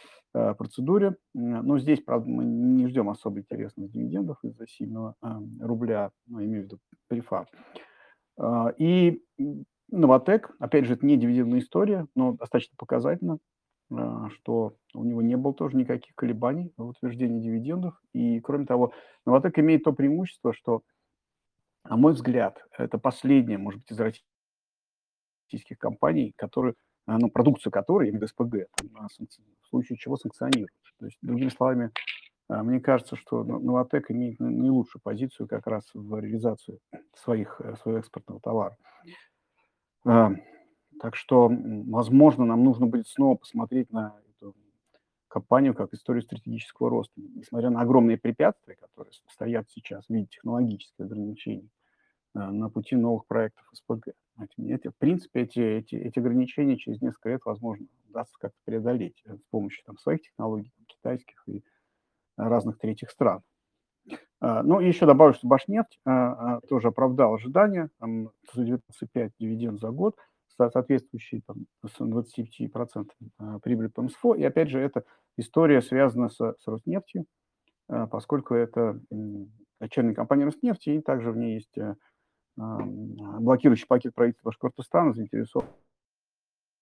процедуре. Но здесь, правда, мы не ждем особо интересных дивидендов из-за сильного рубля, ну, имею в виду префаб. А, и Новотек, опять же, это не дивидендная история, но достаточно показательно, а, что у него не было тоже никаких колебаний в утверждении дивидендов. И, кроме того, Новотек имеет то преимущество, что, на мой взгляд, это последняя, может быть, из российских компаний, которые ну, продукцию которой, или СПГ, там, в случае чего санкционируют. То есть, другими словами, а, мне кажется, что Новотек имеет наилучшую позицию как раз в реализацию своих, э, своего экспортного товара. А, так что, возможно, нам нужно будет снова посмотреть на эту компанию как историю стратегического роста. Несмотря на огромные препятствия, которые стоят сейчас в виде технологических ограничений на пути новых проектов СПГ. Эти, в принципе, эти, эти, эти ограничения через несколько лет, возможно, удастся как-то преодолеть э, с помощью там, своих технологий, китайских и разных третьих стран. А, ну, и еще добавлю, что Башнефть а, а, тоже оправдал ожидания, там 119,5 дивиденд за год, соответствующий там, с 25% прибыли по МСФО. И опять же, эта история связана с, с Роснефтью, поскольку это дочерняя компания Роснефти, и также в ней есть блокирующий пакет правительства Башкортостана, заинтересован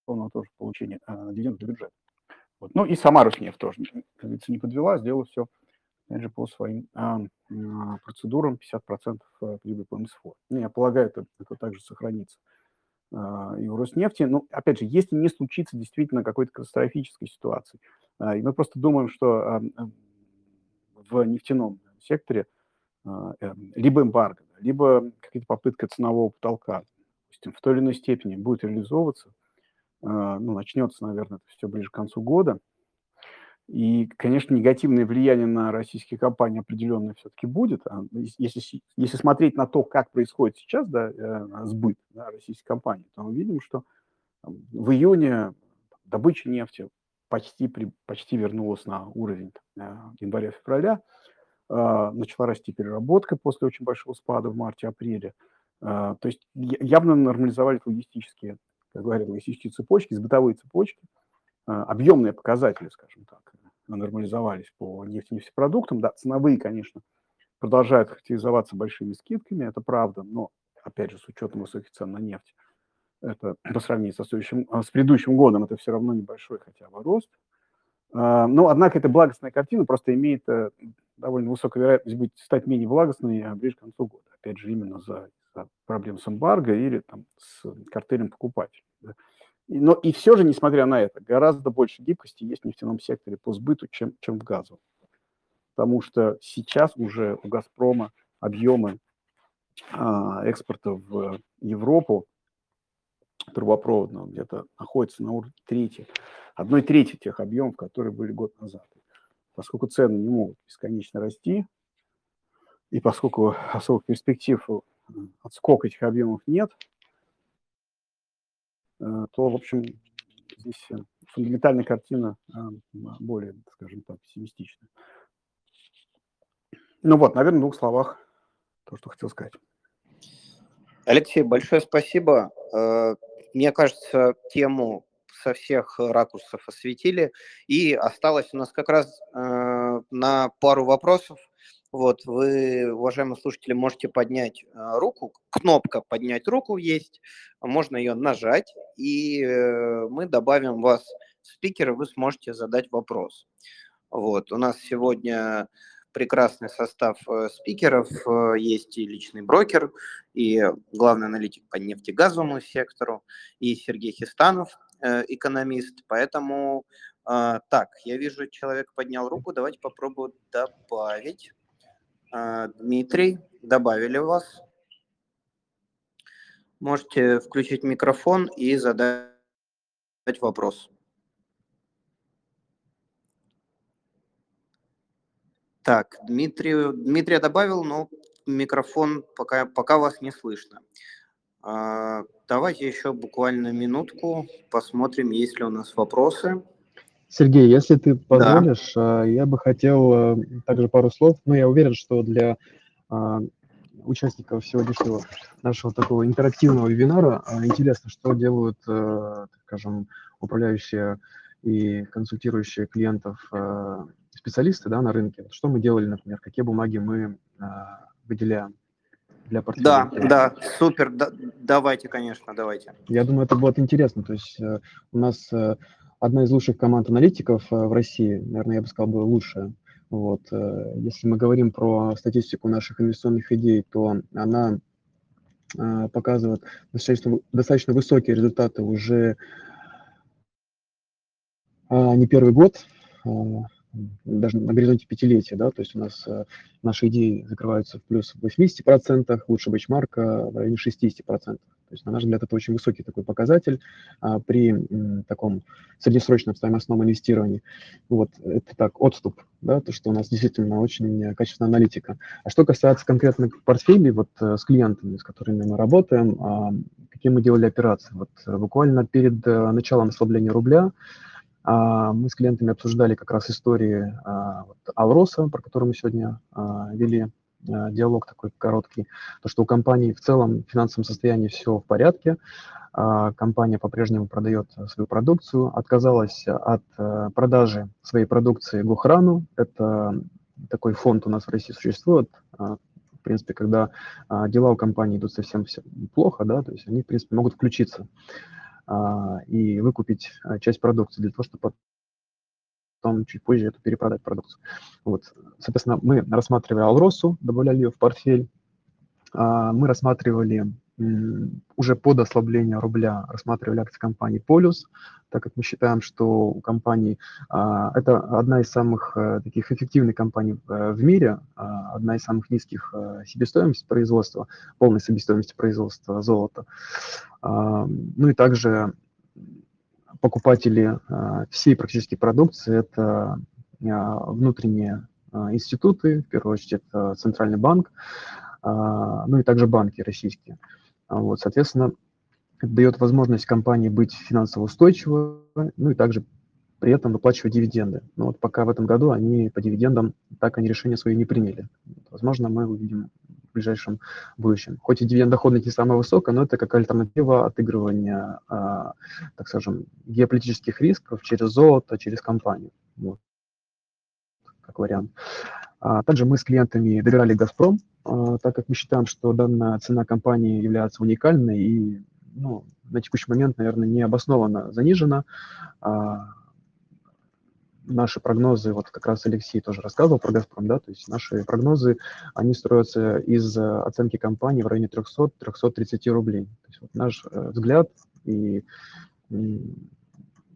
тоже в получении дивидендов для бюджета. Вот. Ну и сама Роснефть тоже, как говорится, не подвела, сделала все, опять же, по своим а, а, процедурам, 50% прибыли по МСФО. Ну, я полагаю, это, это также сохранится а, и у Роснефти. Ну, опять же, если не случится действительно какой-то катастрофической ситуации, а, и мы просто думаем, что а, в нефтяном секторе а, либо эмбарго, либо какая-то попытка ценового потолка, допустим, в той или иной степени будет реализовываться, а, ну, начнется, наверное, это все ближе к концу года. И, конечно, негативное влияние на российские компании определенное все-таки будет. А, если, если смотреть на то, как происходит сейчас да, э, сбыт да, российских компаний, то мы видим, что в июне добыча нефти почти, при, почти вернулась на уровень э, января-февраля. Начала расти переработка после очень большого спада в марте-апреле. То есть явно нормализовались логистические как говорят, логистические цепочки, с бытовой цепочки, а, объемные показатели, скажем так, нормализовались по нефти нефтепродуктам. Да, ценовые, конечно, продолжают характеризоваться большими скидками, это правда, но, опять же, с учетом высоких цен на нефть, это по сравнению со следующим, а, с предыдущим годом, это все равно небольшой хотя бы рост. А, но, однако, эта благостная картина просто имеет э, довольно высокую вероятность быть, стать менее благостной ближе к концу года. Опять же, именно за проблем с эмбарго или там, с картелем покупателей. Да. Но и все же, несмотря на это, гораздо больше гибкости есть в нефтяном секторе по сбыту, чем, чем в газовом. Потому что сейчас уже у «Газпрома» объемы а, экспорта в Европу трубопроводного где-то находятся на уровне трети, одной трети тех объемов, которые были год назад. Поскольку цены не могут бесконечно расти, и поскольку особых перспектив отскок этих объемов нет, э, то, в общем, здесь э, фундаментальная картина э, более, скажем так, пессимистичная. Ну вот, наверное, в двух словах то, что хотел сказать. Алексей, большое спасибо. Мне кажется, тему со всех ракурсов осветили. И осталось у нас как раз на пару вопросов вот, вы, уважаемые слушатели, можете поднять э, руку. Кнопка «Поднять руку» есть. Можно ее нажать, и э, мы добавим вас в спикера, вы сможете задать вопрос. Вот, у нас сегодня прекрасный состав э, спикеров. Есть и личный брокер, и главный аналитик по нефтегазовому сектору, и Сергей Хистанов, экономист. Поэтому так, я вижу, человек поднял руку. Давайте попробуем добавить. Дмитрий, добавили вас. Можете включить микрофон и задать вопрос. Так, Дмитрий, Дмитрия добавил, но микрофон пока, пока вас не слышно. А, давайте еще буквально минутку посмотрим, есть ли у нас вопросы. Сергей, если ты позволишь, да. я бы хотел э, также пару слов. Ну, я уверен, что для а, участников сегодняшнего нашего такого интерактивного вебинара а, интересно, что делают, э, скажем, управляющие и консультирующие клиентов э, специалисты да, на рынке. Что мы делали, например, какие бумаги мы а, выделяем для портфеля. Да, да, супер, да, давайте, конечно, давайте. Я думаю, это будет интересно. То есть у нас одна из лучших команд аналитиков э, в России, наверное, я бы сказал, бы лучшая. Вот. Э, если мы говорим про статистику наших инвестиционных идей, то она э, показывает достаточно, достаточно высокие результаты уже не первый год, даже на горизонте пятилетия, да, то есть у нас э, наши идеи закрываются в плюс в 80%, лучше бэчмарка в районе 60%. То есть, на наш взгляд, это очень высокий такой показатель а, при м, таком среднесрочном стоимостном инвестировании. Вот, это так, отступ, да, то, что у нас действительно очень качественная аналитика. А что касается конкретных портфелей, вот э, с клиентами, с которыми мы работаем, а, какие мы делали операции. Вот э, буквально перед началом ослабления рубля мы с клиентами обсуждали как раз истории а, вот, Алроса, про который мы сегодня а, вели диалог такой короткий, то, что у компании в целом в финансовом состоянии все в порядке, компания по-прежнему продает свою продукцию, отказалась от продажи своей продукции Гухрану, это такой фонд у нас в России существует. В принципе, когда дела у компании идут совсем плохо, да, то есть они, в принципе, могут включиться и выкупить часть продукции для того, чтобы потом чуть позже эту перепродать продукцию. Вот. Соответственно, мы рассматривали Алросу, добавляли ее в портфель. Мы рассматривали уже под ослабление рубля рассматривали акции компании Полюс, так как мы считаем, что у компании а, это одна из самых а, таких эффективных компаний в мире, а, одна из самых низких а, себестоимости производства, полной себестоимости производства золота. А, ну и также покупатели всей практически продукции это внутренние институты, в первую очередь это Центральный банк, ну и также банки российские. А вот, соответственно, это дает возможность компании быть финансово устойчивой, ну и также при этом выплачивать дивиденды. Но вот пока в этом году они по дивидендам так они решения свои не приняли. Возможно, мы увидим в ближайшем будущем. Хоть и дивиденд доходность не самая высокая, но это как альтернатива отыгрывания, а, так скажем, геополитических рисков через золото, через компанию. Вот. Как вариант. А также мы с клиентами доверяли «Газпром», а, так как мы считаем, что данная цена компании является уникальной и ну, на текущий момент, наверное, не обоснованно занижена. А, наши прогнозы, вот как раз Алексей тоже рассказывал про «Газпром», да, то есть наши прогнозы, они строятся из оценки компании в районе 300-330 рублей. То есть вот наш э, взгляд и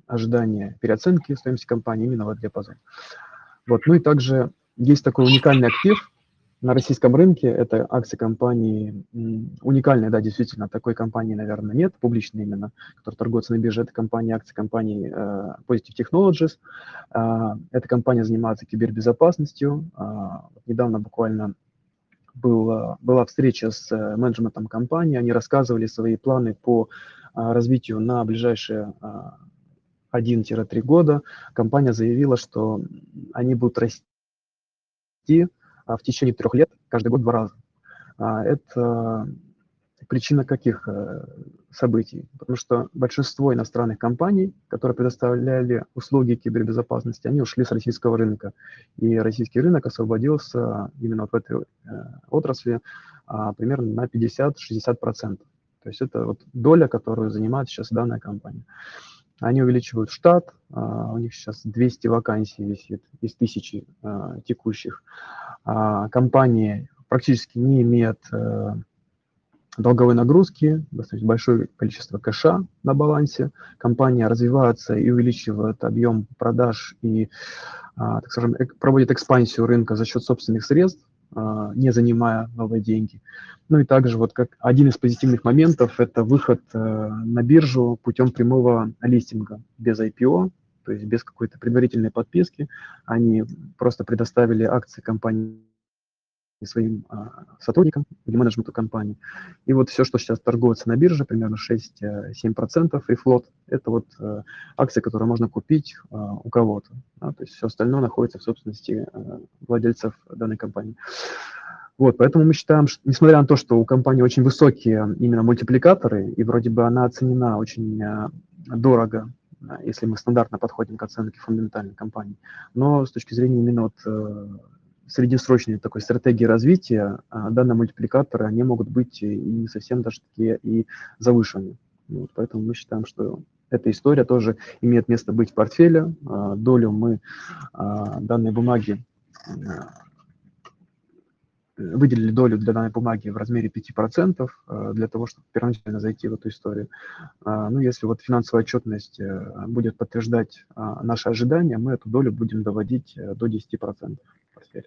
ожидание переоценки стоимости компании именно в этот диапазон. Вот. Ну и также есть такой уникальный актив на российском рынке, это акции компании, уникальная, да, действительно, такой компании, наверное, нет, публичной именно, которая торгуется на бирже, это компания, акции компании uh, Positive Technologies. Uh, эта компания занимается кибербезопасностью. Uh, недавно буквально был, была встреча с менеджментом компании, они рассказывали свои планы по развитию на ближайшие 1-3 года. Компания заявила, что они будут расти а, в течение трех лет каждый год два раза. А, это причина каких э, событий? Потому что большинство иностранных компаний, которые предоставляли услуги кибербезопасности, они ушли с российского рынка. И российский рынок освободился именно вот в этой э, отрасли а, примерно на 50-60%. То есть это вот доля, которую занимает сейчас данная компания. Они увеличивают штат, а, у них сейчас 200 вакансий висит из тысячи а, текущих. А, компания практически не имеет э, долговой нагрузки, достаточно большое количество кэша на балансе. Компания развивается и увеличивает объем продаж и, так скажем, проводит экспансию рынка за счет собственных средств. А, не занимая новые деньги. Ну и также вот как один из позитивных моментов – это выход э, на биржу путем прямого листинга без IPO, то есть без какой-то предварительной подписки. Они просто предоставили акции компании своим а, сотрудникам или менеджменту компании. И вот все, что сейчас торгуется на бирже, примерно 6-7%, и флот, это вот а, акции, которые можно купить а, у кого-то. Да, то есть все остальное находится в собственности а, владельцев данной компании. Вот, поэтому мы считаем, что, несмотря на то, что у компании очень высокие именно мультипликаторы, и вроде бы она оценена очень а, дорого, если мы стандартно подходим к оценке фундаментальной компании, но с точки зрения именно вот среднесрочной такой стратегии развития а, данные мультипликаторы, они могут быть и не совсем даже такие и завышенные. Вот, поэтому мы считаем, что эта история тоже имеет место быть в портфеле. А, долю мы а, данной бумаги выделили долю для данной бумаги в размере 5% для того, чтобы первоначально зайти в эту историю. Ну, если вот финансовая отчетность э, будет подтверждать наши ожидания, мы эту долю будем доводить э, до 10% портфеле.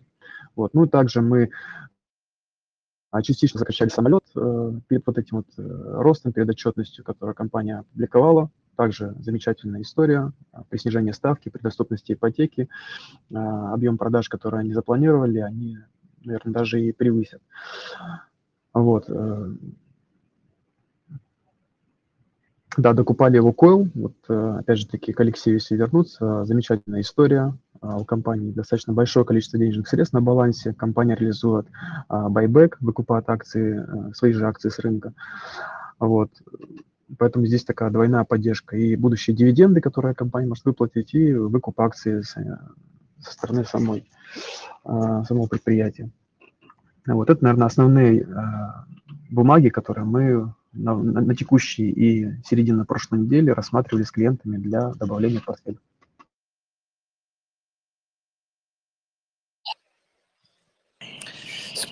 Вот. Ну, также мы а, частично закачали самолет э, перед вот этим вот э, ростом, перед отчетностью, которую компания опубликовала. Также замечательная история э, при снижении ставки, при доступности ипотеки. Э, объем продаж, которые они запланировали, они, наверное, даже и превысят. Вот. Э, да, докупали Лукойл. Вот, опять же таки, к Алексею, если вернуться, замечательная история. А, у компании достаточно большое количество денежных средств на балансе. Компания реализует байбек, выкупает акции, э, свои же акции с рынка. Вот. Поэтому здесь такая двойная поддержка. И будущие дивиденды, которые компания может выплатить, и выкуп акций с, со стороны самой, самого предприятия. Вот это, наверное, основные бумаги, которые мы на, на, на текущей и середине прошлой недели рассматривали с клиентами для добавления в портфель.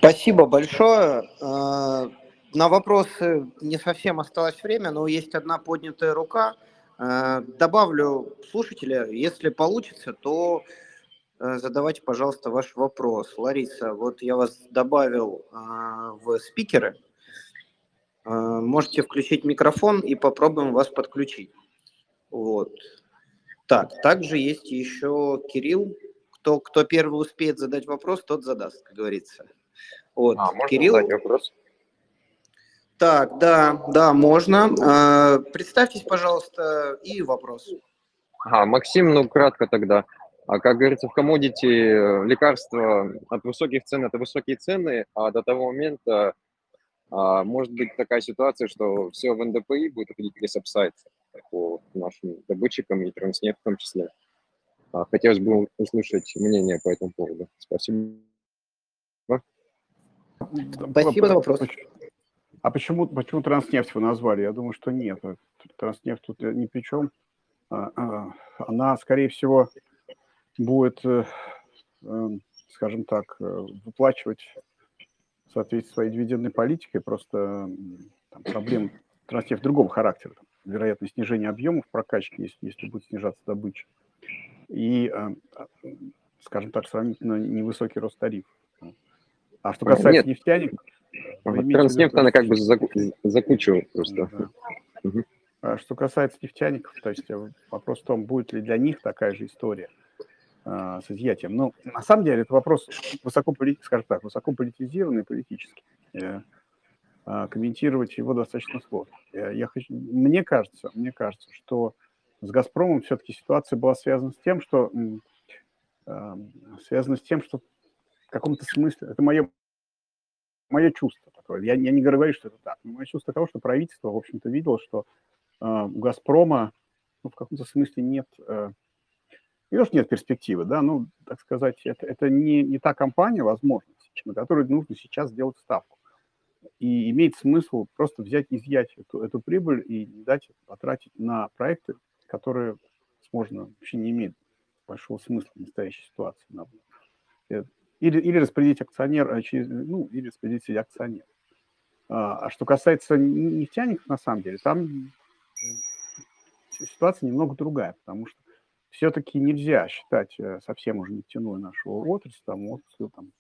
Спасибо большое. А, на вопросы не совсем осталось время, но есть одна поднятая рука. А, добавлю слушателя, если получится, то а, задавайте, пожалуйста, ваш вопрос. Лариса, вот я вас добавил в спикеры. Можете включить микрофон и попробуем вас подключить. Вот. Так, также есть еще Кирилл. Кто, кто первый успеет задать вопрос, тот задаст, как говорится. Вот. А, можно Кирилл? задать вопрос? Так, да, да, можно. А, представьтесь, пожалуйста, и вопрос. Ага, Максим, ну кратко тогда. А как говорится, в комодити э, лекарства от высоких цен это высокие цены, а до того момента а, может быть такая ситуация, что все в НДПИ будет через апсайт по нашим добытчикам и транснефть в том числе. А, хотелось бы услышать мнение по этому поводу. Спасибо. Спасибо за вопрос. А почему, почему транснефть вы назвали? Я думаю, что нет. Транснефть тут ни при чем. А, а, она, скорее всего, будет, э, эм, скажем так, э, выплачивать в соответствии с своей дивидендной политикой. Просто там, проблем транснефть другого характера. Вероятно, снижение объемов прокачки, если, если будет снижаться добыча. И, э, скажем так, сравнительно невысокий рост тарифов. А что касается Нет. нефтяников... Транснефть, она как бы закучивает просто. Да. Угу. А что касается нефтяников, то есть э, вопрос в том, будет ли для них такая же история а, с изъятием. Ну, на самом деле, это вопрос высоко, скажем так, высоко политизированный политически. Я, а, комментировать его достаточно сложно. Я, я хочу, мне кажется, мне кажется, что с «Газпромом» все-таки ситуация была связана с тем, что э, связана с тем, что в каком-то смысле, это мое, мое чувство такое, я, я не говорю, что это так, но мое чувство того, что правительство, в общем-то, видело, что э, у «Газпрома» ну, в каком-то смысле нет, э, не то, что нет перспективы, да, ну, так сказать, это, это не, не та компания, возможно, на которую нужно сейчас сделать ставку. И имеет смысл просто взять, изъять эту, эту прибыль и дать потратить на проекты, которые, возможно, вообще не имеют большого смысла в настоящей ситуации. Или, или распределить акционер, а через, ну, или распределить среди акционеров. А, а что касается нефтяников, на самом деле, там ситуация немного другая, потому что все-таки нельзя считать э, совсем уже нефтяную нашу отрасль, там, отрасль, там,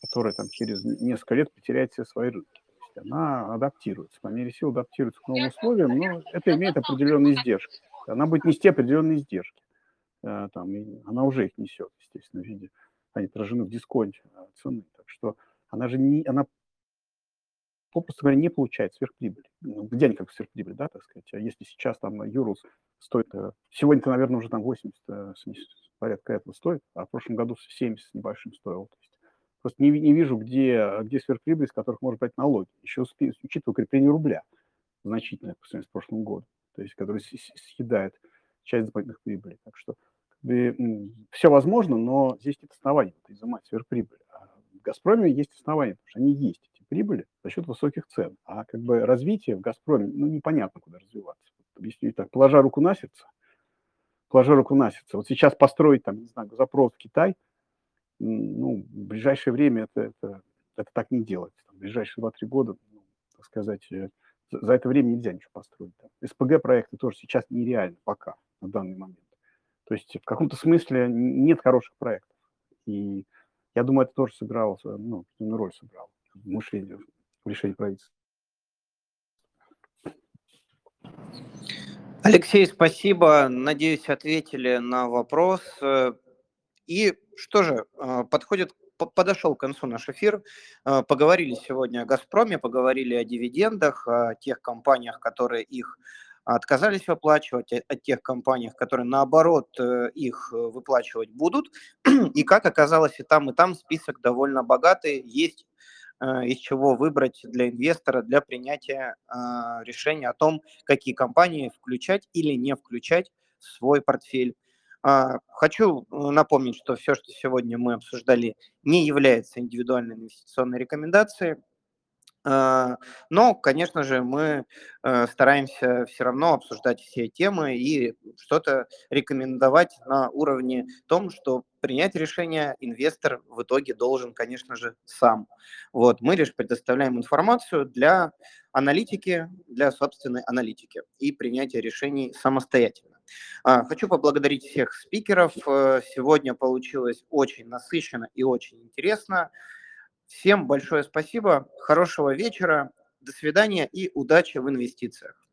которая там, через несколько лет потеряет все свои рынки. То есть она адаптируется, по мере сил адаптируется к новым условиям, но это имеет определенные издержки. Она будет нести определенные издержки. Э, там, она уже их несет, естественно, в виде они отражены в дисконте а, цены. Так что она же не, она попросту говоря, не получает сверхприбыли. Ну, где они как сверхприбыль, да, так сказать. А если сейчас там Юрус стоит, э, сегодня-то, наверное, уже там 80, 70, э, порядка этого стоит, а в прошлом году 70 с небольшим стоил. То есть просто не, не вижу, где, где сверхприбыль, с которых можно брать налоги. Еще учитывая укрепление рубля значительное по сравнению с прошлым годом, то есть который съедает часть дополнительных прибылей. Так что все возможно, но здесь нет оснований изымать сверхприбыль. А в «Газпроме» есть основания, потому что они есть, эти прибыли, за счет высоких цен. А как бы развитие в «Газпроме», ну, непонятно, куда развиваться. Если так, положа руку на сердце, положа руку на сердце, вот сейчас построить, там, не знаю, запрос в Китай, ну, в ближайшее время это, это, это так не делается. в ближайшие 2-3 года, ну, так сказать, э, за это время нельзя ничего построить. СПГ-проекты тоже сейчас нереально пока, на данный момент. То есть в каком-то смысле нет хороших проектов. И я думаю, это тоже сыграло, ну, роль сыграло в мышлении, в решении правительства. Алексей, спасибо. Надеюсь, ответили на вопрос. И что же, а, подходит, подошел к концу наш эфир. А, поговорили сегодня о «Газпроме», поговорили о дивидендах, о тех компаниях, которые их отказались выплачивать, от тех компаний, которые наоборот э, их э, выплачивать будут. И как оказалось, и там, и там список довольно богатый, есть э, из чего выбрать для инвестора для принятия решения о том, какие компании включать или не включать в свой портфель. А, хочу напомнить, что все, что сегодня мы обсуждали, не является индивидуальной инвестиционной рекомендацией. А, но, конечно же, мы э, стараемся все равно обсуждать все темы и что-то рекомендовать на уровне том, что принять решение инвестор в итоге должен, конечно же, сам. Вот, мы лишь предоставляем информацию для аналитики, для собственной аналитики и принятия решений самостоятельно. А, хочу поблагодарить всех спикеров. Э, сегодня получилось очень насыщенно и очень интересно. Всем большое спасибо, хорошего вечера, до свидания и удачи в инвестициях.